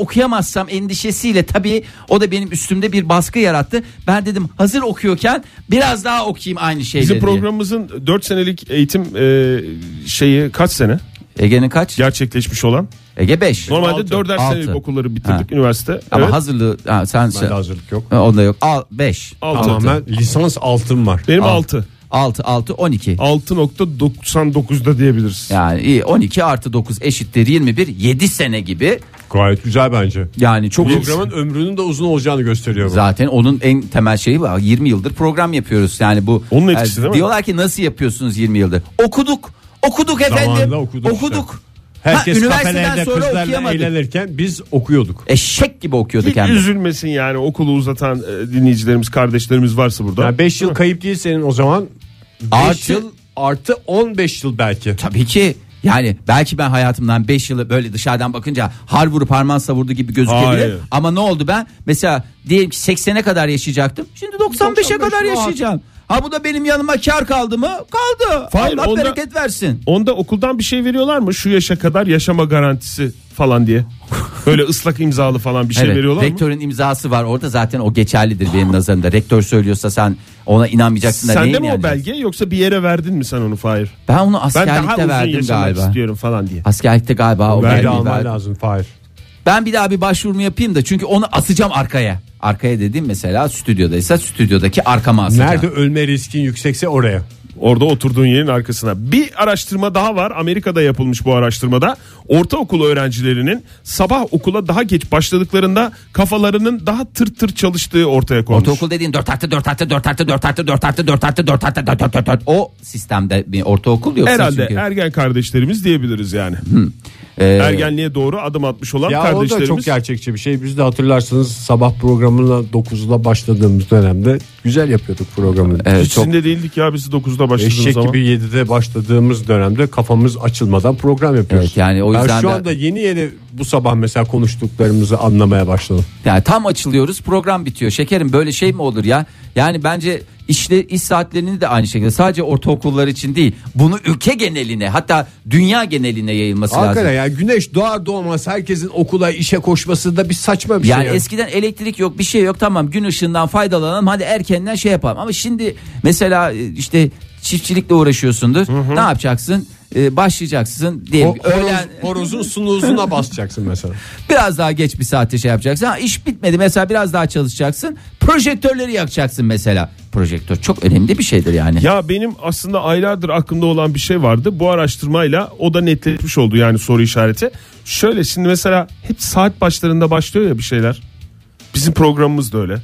okuyamazsam endişesiyle tabii o da benim üstümde bir baskı yarattı. Ben dedim hazır okuyorken biraz daha okuyayım aynı şeyleri. Bizim programımızın 4 senelik eğitim e, şeyi kaç sene Ege'nin kaç? gerçekleşmiş olan? Ege 5. Normalde Altı. 4'er Altı. senelik okulları bitirdik Ha. üniversite. Ama evet. hazırlığı ha, sen Bende hazırlık yok. Onda yok. Al 5. Altı. Tamamen lisans altın var. Benim Altı. 6. 6 6 12. 6.99'da diyebiliriz. Yani iyi 12 artı 9 eşittir 21 7 sene gibi. Gayet güzel bence. Yani çok Programın ömrünün de uzun olacağını gösteriyor bu. Zaten onun en temel şeyi var. 20 yıldır program yapıyoruz. Yani bu Onun etkisi değil mi? Diyorlar ki nasıl yapıyorsunuz 20 yıldır? Okuduk. Okuduk efendim. Zamanında okuduk işte. okuduk. Herkes Ha, üniversiteden sonra kızlarla okuyamadık. eğlenirken biz okuyorduk. Eşek gibi okuyorduk Hiç hem de. üzülmesin yani okulu uzatan e, dinleyicilerimiz, kardeşlerimiz varsa burada. Yani 5 yıl kayıp değil senin o zaman. 5 Artı- yıl artı 15 yıl belki. Tabii ki yani belki ben hayatımdan 5 yılı böyle dışarıdan bakınca har vurup harman savurdu gibi gözükebilir. Hayır. Ama ne oldu ben? Mesela diyelim ki 80'e kadar yaşayacaktım. Şimdi 95'e 95 kadar yaşayacağım. Ha bu da benim yanıma kar kaldı mı? Kaldı. Hayır, Allah onda- bereket versin. Onda okuldan bir şey veriyorlar mı? Şu yaşa kadar yaşama garantisi falan diye. Böyle ıslak imzalı falan bir şey Evet, veriyorlar mı? rektörün imzası var orada zaten o geçerlidir benim nazarımda. Rektör söylüyorsa sen ona inanmayacaksın da Sende mi o inanacaksın? belge yoksa bir yere verdin mi sen onu Fahir? Ben onu Ben daha askerlikte uzun verdim galiba. istiyorum falan diye. Askerlikte galiba o belgeyi alman verdim. lazım Fahir. Ben bir daha bir başvurumu yapayım da çünkü onu asacağım arkaya. Arkaya dediğim mesela stüdyodaysa stüdyodaki arkama asacağım. Nerede ölme riskin yüksekse oraya. Orada oturduğun yerin arkasına. Bir araştırma daha var. Amerika'da yapılmış bu araştırmada. Ortaokul öğrencilerinin sabah okula daha geç başladıklarında kafalarının daha tır tır çalıştığı ortaya konmuş. Ortaokul dediğin 4 artı 4 artı 4 artı 4 artı 4 artı 4 artı 4 artı 4 artı 4 o sistemde bir ortaokul yoksa Herhalde çünkü. ergen kardeşlerimiz diyebiliriz yani. Ee, Ergenliğe doğru adım atmış olan Ya o da kardeşlerimiz. çok gerçekçi bir şey. Biz de hatırlarsınız sabah programına 9'da başladığımız dönemde güzel yapıyorduk programı. evet, Hiç çok sizin de değildik ya biz de 9'da başladığımız Eşek zaman. gibi 7'de başladığımız dönemde kafamız açılmadan program yapıyoruz. Evet, yani o ben yüzden şu de- anda yeni yeni bu sabah mesela konuştuklarımızı anlamaya başladım. Yani tam açılıyoruz program bitiyor. Şekerim böyle şey mi olur ya? Yani bence işle iş saatlerini de aynı şekilde sadece ortaokullar için değil. Bunu ülke geneline hatta dünya geneline yayılması Hakikaten lazım. ya güneş doğar doğmaz herkesin okula işe koşması da bir saçma bir Yani şey. yani. eskiden elektrik yok bir şey yok tamam gün ışığından faydalanalım hadi erkenden şey yapalım. Ama şimdi mesela e, işte çiftçilikle uğraşıyorsundur. Ne yapacaksın? Ee, başlayacaksın horoz- öğlen horozun sunuzuna basacaksın mesela. biraz daha geç bir saatte şey yapacaksın. Ha, iş bitmedi mesela biraz daha çalışacaksın. Projektörleri yakacaksın mesela. Projektör çok önemli bir şeydir yani. Ya benim aslında aylardır aklımda olan bir şey vardı. Bu araştırmayla o da netleşmiş oldu yani soru işareti. Şöyle şimdi mesela hep saat başlarında başlıyor ya bir şeyler. Bizim programımız da öyle.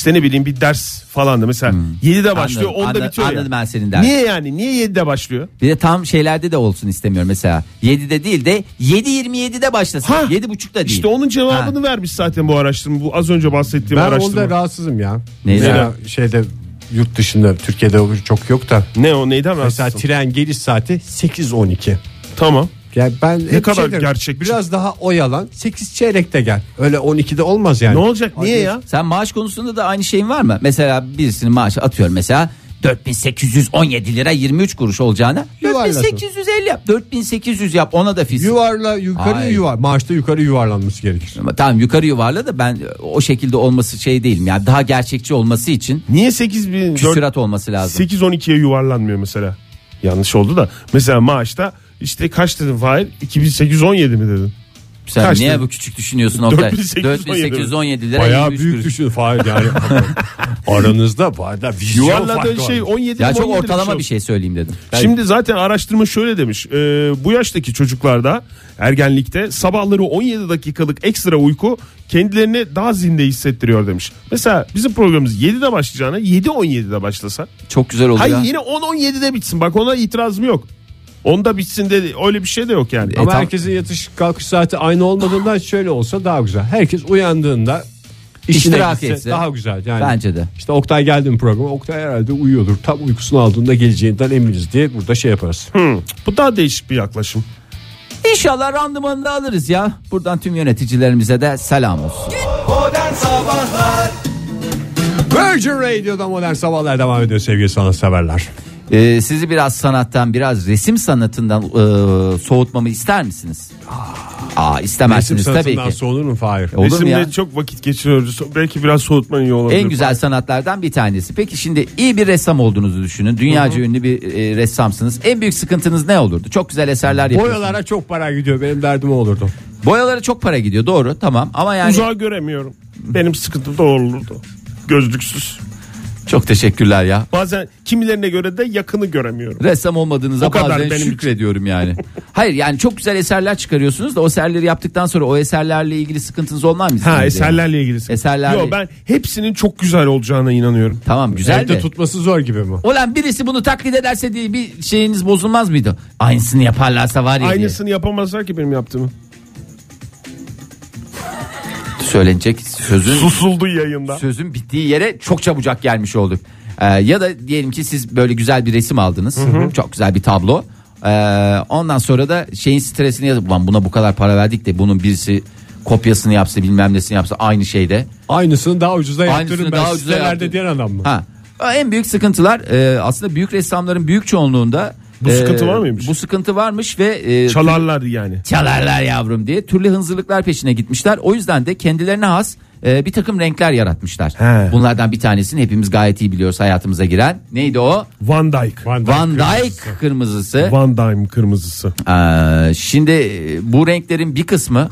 İşte ne bileyim bir ders falan da mesela 7'de başlıyor Anladım, 10'da anladım, bitiyor anladım ya. ben senin derdin. Niye yani? Niye 7'de başlıyor? Bir de tam şeylerde de olsun istemiyorum mesela. 7'de değil de 7.27'de başlasın. Ha, 7.30'da değil. İşte onun cevabını vermiş zaten bu araştırma. Bu az önce bahsettiğim Ben araştırma. onda rahatsızım ya. Neyden? Mesela şeyde yurt dışında Türkiye'de çok yok da. Ne o neyden Mesela rahatsızsın? tren geliş saati 8.12. Tamam. Yani ben hep kadar şey derim, gerçekçi. Biraz daha oyalan 8 çeyrekte gel. Öyle 12'de olmaz yani. Ne olacak? Niye ya? Sen maaş konusunda da aynı şeyin var mı? Mesela birisinin maaşı atıyorum mesela 4817 lira 23 kuruş olacağına Yuvarlasın. 4850 yap. 4800 yap ona da fiz. Yuvarla yukarı Hayır. yuvar. Maaşta yukarı yuvarlanması gerekir. Ama Tamam yukarı yuvarla da ben o şekilde olması şey değilim. Yani daha gerçekçi olması için Niye 8 bin küsurat olması lazım. 8-12'ye yuvarlanmıyor mesela? Yanlış oldu da. Mesela maaşta işte kaç dedin Fahir? 2817 mi dedin? Sen Kaç niye dedin? bu küçük düşünüyorsun Oktay? 4817 4817 lira Bayağı 23 büyük kuruş. düşün Fahir yani. Aranızda arada vizyon Yuvarladığın farkı şey var. 17 Ya mi, çok 17 mi ortalama şey bir şey söyleyeyim dedim. Şimdi zaten araştırma şöyle demiş. e, bu yaştaki çocuklarda ergenlikte sabahları 17 dakikalık ekstra uyku kendilerini daha zinde hissettiriyor demiş. Mesela bizim programımız 7'de başlayacağına 7-17'de başlasa. Çok güzel oldu Hayır ya. yine 10-17'de bitsin. Bak ona itirazım yok. Onda bitsin de öyle bir şey de yok yani. Ama tam- herkesin yatış kalkış saati aynı olmadığından şöyle olsa daha güzel. Herkes uyandığında işine İştirak gitse etse. daha güzel. Yani Bence de. İşte Oktay geldi mi programa Oktay herhalde uyuyordur. Tam uykusunu aldığında geleceğinden eminiz diye burada şey yaparız. Hmm, bu daha değişik bir yaklaşım. İnşallah randımanını alırız ya. Buradan tüm yöneticilerimize de selam olsun. Virgin Radio'da modern sabahlar devam ediyor sevgili sanatseverler. Ee, sizi biraz sanattan biraz resim sanatından e, soğutmamı ister misiniz? Aa Resim istemezsiniz tabii sanatından ki. soğunur mu Fahir? Olur mu Resimde ya? çok vakit geçiriyoruz. Belki biraz soğutman iyi olabilir. En güzel sanatlardan bir tanesi. Peki şimdi iyi bir ressam olduğunuzu düşünün. Dünyaca ünlü bir e, ressamsınız. En büyük sıkıntınız ne olurdu? Çok güzel eserler yapıyorsunuz. Boyalara çok para gidiyor benim derdim o olurdu. Boyalara çok para gidiyor doğru tamam ama yani Uzağı göremiyorum. Benim sıkıntım da olurdu. Gözlüksüz. Çok teşekkürler ya. Bazen kimilerine göre de yakını göremiyorum. Ressam olmadığınıza O kadar bazen benim şükrediyorum yani. Hayır yani çok güzel eserler çıkarıyorsunuz da o eserleri yaptıktan sonra o eserlerle ilgili sıkıntınız olmaz mı? Ha eserlerle ilgili. sıkıntı. Eserlerle- Yok ben hepsinin çok güzel olacağına inanıyorum. Tamam güzel Evde de. tutması zor gibi mi? Ulan birisi bunu taklit ederse diye bir şeyiniz bozulmaz mıydı? Aynısını yaparlarsa var ya diye. Aynısını yapamazlar ki benim yaptığımı. Söylenecek sözün Susuldu yayında. sözün bittiği yere çok çabucak gelmiş olduk. Ee, ya da diyelim ki siz böyle güzel bir resim aldınız. Çok güzel bir tablo. Ee, ondan sonra da şeyin stresini yazıp "Ulan buna bu kadar para verdik de bunun birisi kopyasını yapsa bilmem nesini yapsa aynı şeyde. Aynısını daha ucuza yaptırırım ben daha ucuza sitelerde yaptırırım. diyen adam mı? Ha. En büyük sıkıntılar e, aslında büyük ressamların büyük çoğunluğunda Bu e, sıkıntı var mıymış? Bu sıkıntı varmış ve e, Çalarlar yani. çalarlar yavrum diye türlü hınzırlıklar peşine gitmişler. O yüzden de kendilerine has e, bir takım renkler yaratmışlar. He. Bunlardan bir tanesini hepimiz gayet iyi biliyoruz hayatımıza giren. Neydi o? Van Dyke. Van Dyke Van kırmızısı. Dyke kırmızısı. Van Dyke kırmızısı. Ee, şimdi e, bu renklerin bir kısmı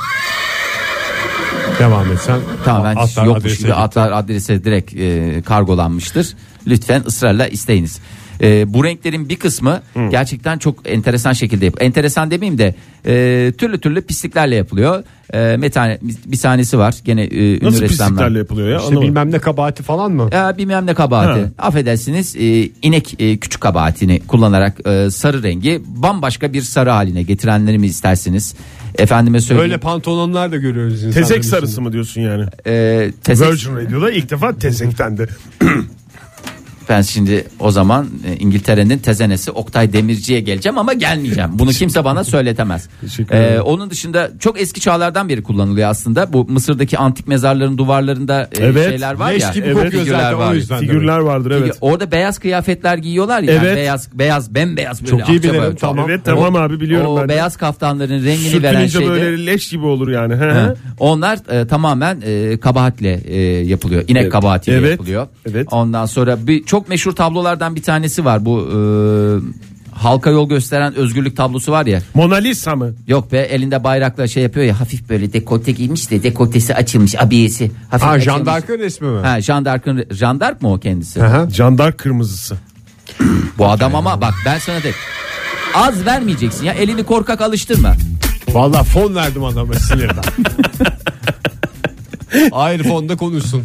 Devam et sen. tamamen Atlar yokmuş adrese gibi atlar adrese direkt e, kargolanmıştır. Lütfen ısrarla isteyiniz. E, bu renklerin bir kısmı gerçekten çok enteresan şekilde yap. Enteresan demeyeyim de e, türlü türlü pisliklerle yapılıyor. E, metane, bir tanesi var gene e, ünlü Nasıl ressamlar. pisliklerle yapılıyor ya? İşte Anlamadım. bilmem ne kabahati falan mı? Ya bilmem ne kabahati. Ha. Affedersiniz e, inek e, küçük kabahatini kullanarak e, sarı rengi bambaşka bir sarı haline getirenleri mi istersiniz? Efendime söyleyeyim. Böyle pantolonlar da görüyoruz Tezek sarısı mı diyorsun yani? E, tezek- Virgin Radio'da ilk defa tezektendi. Ben şimdi o zaman e, İngiltere'nin tezenesi Oktay Demirci'ye geleceğim ama gelmeyeceğim. Bunu kimse bana söyletemez. Ee, onun dışında çok eski çağlardan beri kullanılıyor aslında. Bu Mısır'daki antik mezarların duvarlarında e, Evet, şeyler var ya. gibi evet, figürler var. o. Figürler vardır evet. Orada beyaz kıyafetler giyiyorlar ya. Evet. Beyaz beyaz bembeyaz böyle. Çok iyi bilirim, tamam. Evet tamam abi biliyorum o ben. de. beyaz kaftanların rengini veren Sürtününce şeyde. böyle leş gibi olur yani. Hı. Onlar e, tamamen e, kabahatle e, yapılıyor. İnek Evet. kabahatiyle Evet. yapılıyor. Evet. Ondan sonra bir çok meşhur tablolardan bir tanesi var. Bu e, halka yol gösteren özgürlük tablosu var ya. Mona Lisa mı? Yok be elinde bayrakla şey yapıyor ya hafif böyle dekolte giymiş de dekotesi açılmış abiyesi. Hafif Ha açılmış. Jean d'Arc'ın resmi mi? Ha Jean d'Arc'ın Jean d'Arc mı o kendisi? Aha. Jandar kırmızısı. Bu adam ama bak ben sana de az vermeyeceksin ya elini korkak alıştırma. Vallahi fon verdim adama sinirden. Ayrı fonda konuşsun.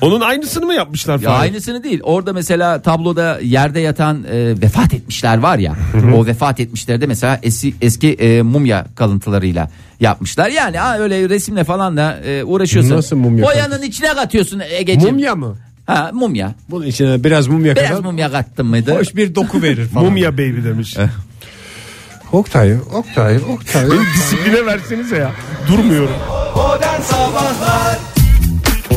Onun aynısını mı yapmışlar Ya falan? aynısını değil. Orada mesela tabloda yerde yatan e, vefat etmişler var ya. o vefat etmişleri de mesela eski eski e, mumya kalıntılarıyla yapmışlar. Yani ha, öyle resimle falan da e, uğraşıyorsun. Nasıl mumya Boyanın içine katıyorsun Ege'ciğim. Mumya mı? Ha mumya. Bunun içine biraz mumya Biraz kadar mumya kattın mıydı? hoş bir doku verir falan. Mumya baby demiş. Oktay, Oktay, Oktay. Beni disipline versenize ya. Durmuyorum.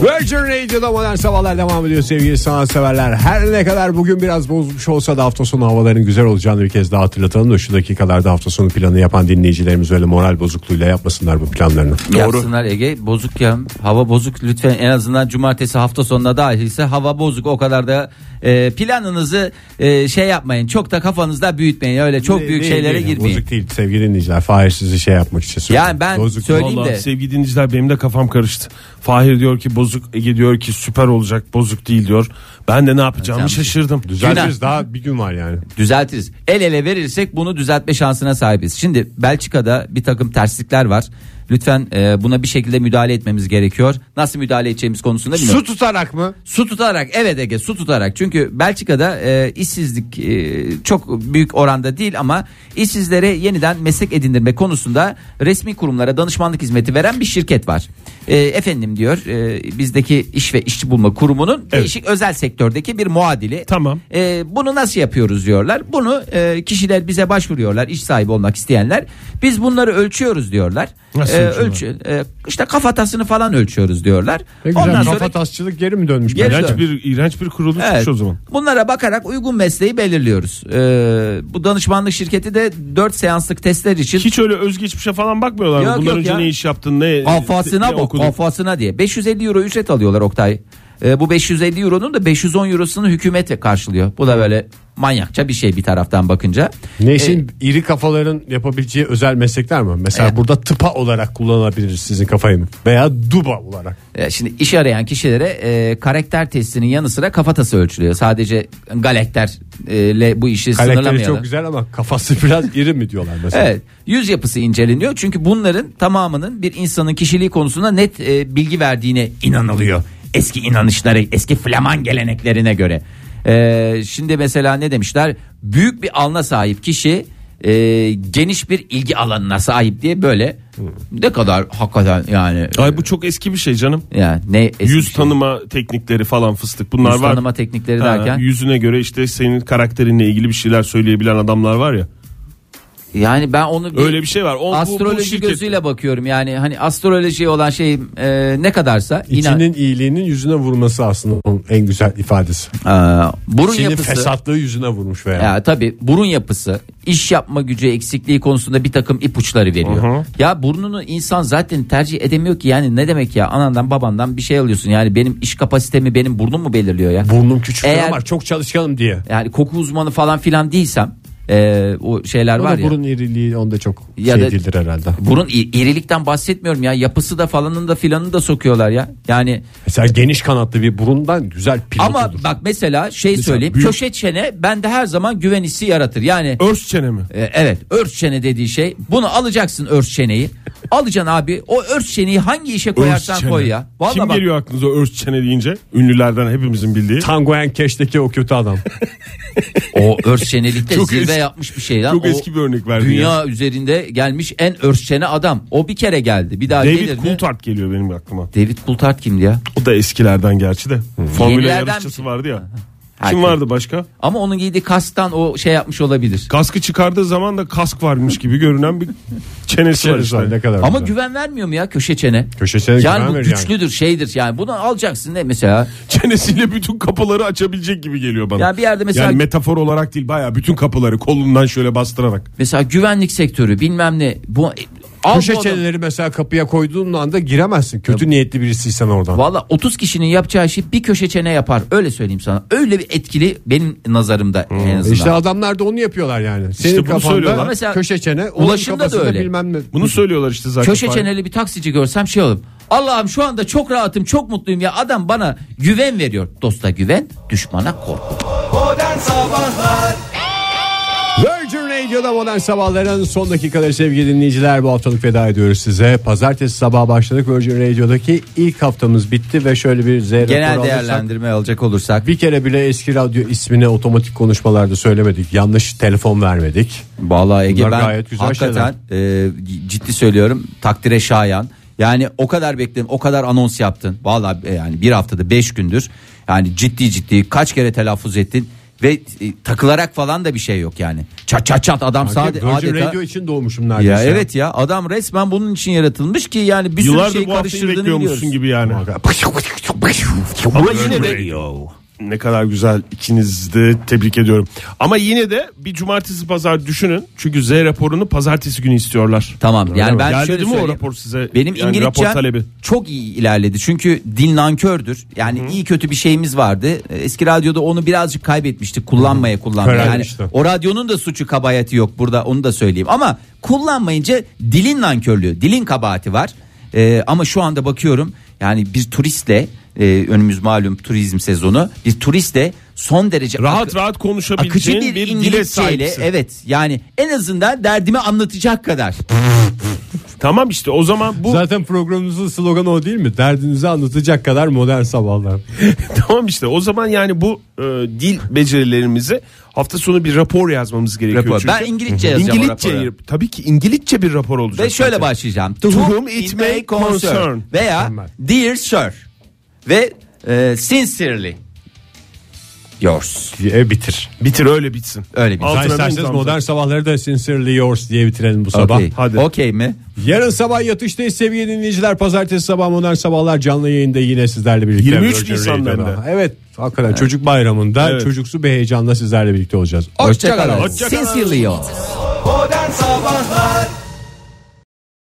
Virgin Radio'da modern sabahlar devam ediyor sevgili sanatseverler. Her ne kadar bugün biraz bozmuş olsa da hafta sonu havaların güzel olacağını bir kez daha hatırlatalım da şu dakikalarda hafta sonu planı yapan dinleyicilerimiz öyle moral bozukluğuyla yapmasınlar bu planlarını. Yapsınlar Ege bozuk ya hava bozuk lütfen en azından cumartesi hafta sonuna dahilse hava bozuk o kadar da e, planınızı e, şey yapmayın çok da kafanızda büyütmeyin öyle çok Değil- büyük değil, şeylere değil. girmeyin. Bozuk değil sevgili dinleyiciler. Fahir sizi şey yapmak için söylüyorum. Yani ben Bozuk söyleyeyim Vallahi de sevgili dinleyiciler benim de kafam karıştı. Fahir diyor ki bozuk, Ege diyor ki süper olacak, bozuk değil diyor. Ben de ne yapacağımı Sen- şaşırdım. Düzeltiriz daha bir gün var yani. düzeltiriz. El ele verirsek bunu düzeltme şansına sahibiz. Şimdi Belçika'da bir takım terslikler var. Lütfen e, buna bir şekilde müdahale etmemiz gerekiyor. Nasıl müdahale edeceğimiz konusunda bilmiyorum. Su tutarak mı? Su tutarak evet Ege su tutarak çünkü Belçika'da e, işsizlik e, çok büyük oranda değil ama işsizlere yeniden meslek edindirme konusunda resmi kurumlara danışmanlık hizmeti veren bir şirket var. E, efendim diyor e, bizdeki iş ve işçi bulma kurumunun değişik özel sektördeki bir muadili. Tamam. E, bunu nasıl yapıyoruz diyorlar. Bunu e, kişiler bize başvuruyorlar iş sahibi olmak isteyenler. Biz bunları ölçüyoruz diyorlar. Nasıl E? Ölçü, e, işte kafatasını falan ölçüyoruz diyorlar. Ne güzel Ondan sonra kafa tasçılık geri mi dönmüş? Geri İğrenç dön. bir, iğrenç bir kuruluş Evet. o zaman. Bunlara bakarak uygun mesleği belirliyoruz. Ee, bu danışmanlık şirketi de 4 seanslık testler için Hiç öyle özgeçmişe falan bakmıyorlar mı? Yok, Bundan yok önce ya. ne iş yaptın, ne kafasına ne bak okudun? kafasına diye 550 euro ücret alıyorlar Oktay. Ee, bu 550 euronun da 510 eurosunu hükümet karşılıyor. Bu da böyle manyakça bir şey bir taraftan bakınca. Ne işin iri kafaların yapabileceği özel meslekler mi? Mesela Evet. burada tıpa olarak kullanabiliriz sizin kafayı mı? Veya duba olarak. Ee, Şimdi iş arayan kişilere e, karakter testinin yanı sıra kafatası ölçülüyor. Sadece galakterle bu işi Karakteri sınırlamayalım. çok güzel ama kafası biraz iri mi diyorlar mesela? Evet. Yüz yapısı inceleniyor. Çünkü bunların tamamının bir insanın kişiliği konusunda net e, bilgi verdiğine inanılıyor. Eski inanışları, eski Flaman geleneklerine göre. E, şimdi mesela ne demişler? Büyük bir alna sahip kişi e, geniş bir ilgi alanına sahip diye böyle ne kadar hakikaten yani Ay bu çok eski bir şey canım. yani ne eski Yüz şey. tanıma teknikleri falan fıstık bunlar Yüz var. tanıma teknikleri Ha, derken yüzüne göre işte senin karakterinle ilgili bir şeyler söyleyebilen adamlar var ya. Yani ben onu Öyle bir şey var. O, bu- bu astroloji şirket- gözüyle bakıyorum yani hani astroloji olan şey e, ne kadarsa inan- İçinin iyiliğinin yüzüne vurması aslında onun en güzel ifadesi. Aa, burun İçinin yapısı fesatlığı yüzüne vurmuş veya. ya tabi burun yapısı iş yapma gücü eksikliği konusunda bir takım ipuçları veriyor. Ya burnunu insan zaten tercih edemiyor ki yani ne demek ya anandan babandan bir şey alıyorsun yani benim iş kapasitemi benim burnum mu belirliyor ya? Burnum küçük Eğer- ama çok çalışkanım diye. Yani koku uzmanı falan filan değilsem e, o şeyler O var ya. burun iriliği onda çok Ya şey da- değildir herhalde. Burun irilikten bahsetmiyorum ya yapısı da falanın da filanını da sokuyorlar ya. Yani Mesela geniş kanatlı bir burundan güzel pilot ama olur. bak mesela şey Mesela söyleyeyim büyük- köşe çene bende her zaman güven hissi yaratır. Yani Örs çene mi? E, evet örs çene dediği şey bunu alacaksın örs çeneyi alacaksın abi o örs çeneyi hangi işe koyarsan çene. koy ya. Vallahi Kim bak, geliyor aklınıza örs çene deyince? Ünlülerden hepimizin bildiği. Tango Cash'teki o kötü adam. o örs çenelikte Çok zirve eski- yapmış bir şey lan. Çok O eski bir örnek verdin Dünya ya. üzerinde gelmiş en örs çene adam. O bir kere geldi. Bir daha David gelir mi? Coulthard geliyor benim aklıma. David Coulthard kimdi ya? O da eskilerden gerçi de. Formula Yenilerden yarışçısı bir- vardı ya. Herkes- Kim vardı başka? Ama onun giydiği kasktan o şey yapmış olabilir. Kaskı çıkardığı zaman da kask varmış gibi görünen bir çenesi var işte. ne kadar Ama güzel. güven vermiyor mu ya köşe çene? Köşe çene yani güven bu verir yani. güçlüdür şeydir yani bunu alacaksın ne mesela Çenesiyle bütün kapıları açabilecek gibi geliyor bana. Ya bir yerde mesela- Yani metafor olarak değil baya bütün kapıları kolundan şöyle bastırarak. mesela güvenlik sektörü bilmem ne bu al Köşe bu adam- çeneleri mesela kapıya koyduğun anda giremezsin. Kötü niyetli birisiysen oradan. Valla 30 kişinin yapacağı işi bir köşe çene yapar. Öyle söyleyeyim sana. Öyle bir etkili benim nazarımda en azından. İşte adamlar da onu yapıyorlar yani. Senin bunu kafanda söylüyorlar. Mesela köşe çene, onun ulaşımda da öyle. bilmem ne. Bunu söylüyorlar işte zaten. Köşe çeneli bir taksici görsem şey olurum. Allah'ım şu anda çok rahatım, çok mutluyum ya. Adam bana güven veriyor. Dosta güven, düşmana korku. Virgin Radio'da modern sabahların son dakikaları sevgili dinleyiciler. Bu haftalık veda ediyoruz size. Pazartesi sabah başladık. Virgin Radio'daki ilk haftamız bitti ve şöyle bir Z Genel alırsak, değerlendirme alacak olursak. Bir kere bile eski radyo ismini otomatik konuşmalarda söylemedik. Yanlış telefon vermedik. Vallahi Ege Bunlar ben gayet güzel hakikaten e, ciddi söylüyorum takdire şayan. Yani o kadar bekledim o kadar anons yaptın. Vallahi e, yani bir haftada beş gündür yani ciddi ciddi kaç kere telaffuz ettin. Ve e, takılarak falan da bir şey yok yani. Çat çat çat adam Sanki sade Virgin adeta Radio için doğmuşum neredeyse. ya evet ya adam resmen bunun için yaratılmış ki yani bir sürü Yıllardır şey bu karıştırdığını biliyoruz. gibi yani. Ama yine de ne kadar güzel ikiniz de tebrik ediyorum. Ama yine de bir cumartesi pazar düşünün. Çünkü Z raporunu pazartesi günü istiyorlar. Tamam yani mi? ben Geldi şöyle mi o rapor size? Benim Yani İngilizcem çok iyi ilerledi. Çünkü dil nankördür. Yani iyi kötü bir şeyimiz vardı. Eski radyoda onu birazcık kaybetmiştik. Kullanmaya kullanmaya. Yani Körelmişti. o radyonun da suçu kabahati yok burada onu da söyleyeyim. Ama kullanmayınca dilin nankörlüğü, dilin kabahati var. Ee, ama şu anda bakıyorum yani bir turistle e, önümüz malum turizm sezonu. Bir turistle son derece Rahat ak- rahat akıcı konuşabileceğin bir, bir, dile sahipsin. evet yani en azından derdimi anlatacak kadar. Tamam işte o zaman bu Zaten programımızın sloganı o değil mi? Derdinizi anlatacak kadar modern sabahlar. tamam işte o zaman yani bu e, dil becerilerimizi hafta sonu bir rapor yazmamız gerekiyor. Rapor. çünkü. Ben İngilizce yazacağım İngilizce, tabii ki İngilizce bir rapor olacak. Ve şöyle zaten. başlayacağım. To whom it may concern. Veya Dear Sir ve e, Sincerely Yours. diye bitir. Bitir öyle bitsin. Öyle bir Altına isterseniz imzamızı. modern sabahları da sincerely yours diye bitirelim bu sabah. Okey. Hadi. Okey mi? Yarın sabah yatıştayız sevgili dinleyiciler. Pazartesi sabah modern sabahlar canlı yayında yine sizlerle birlikte. 23 Virgin Nisan'da Radio'da. de. Evet hakikaten çocuk bayramında Evet. çocuksu bir heyecanla sizlerle birlikte olacağız. Hoşçakalın. Hoşça kalın. Sincerely Yours. Modern Sabahlar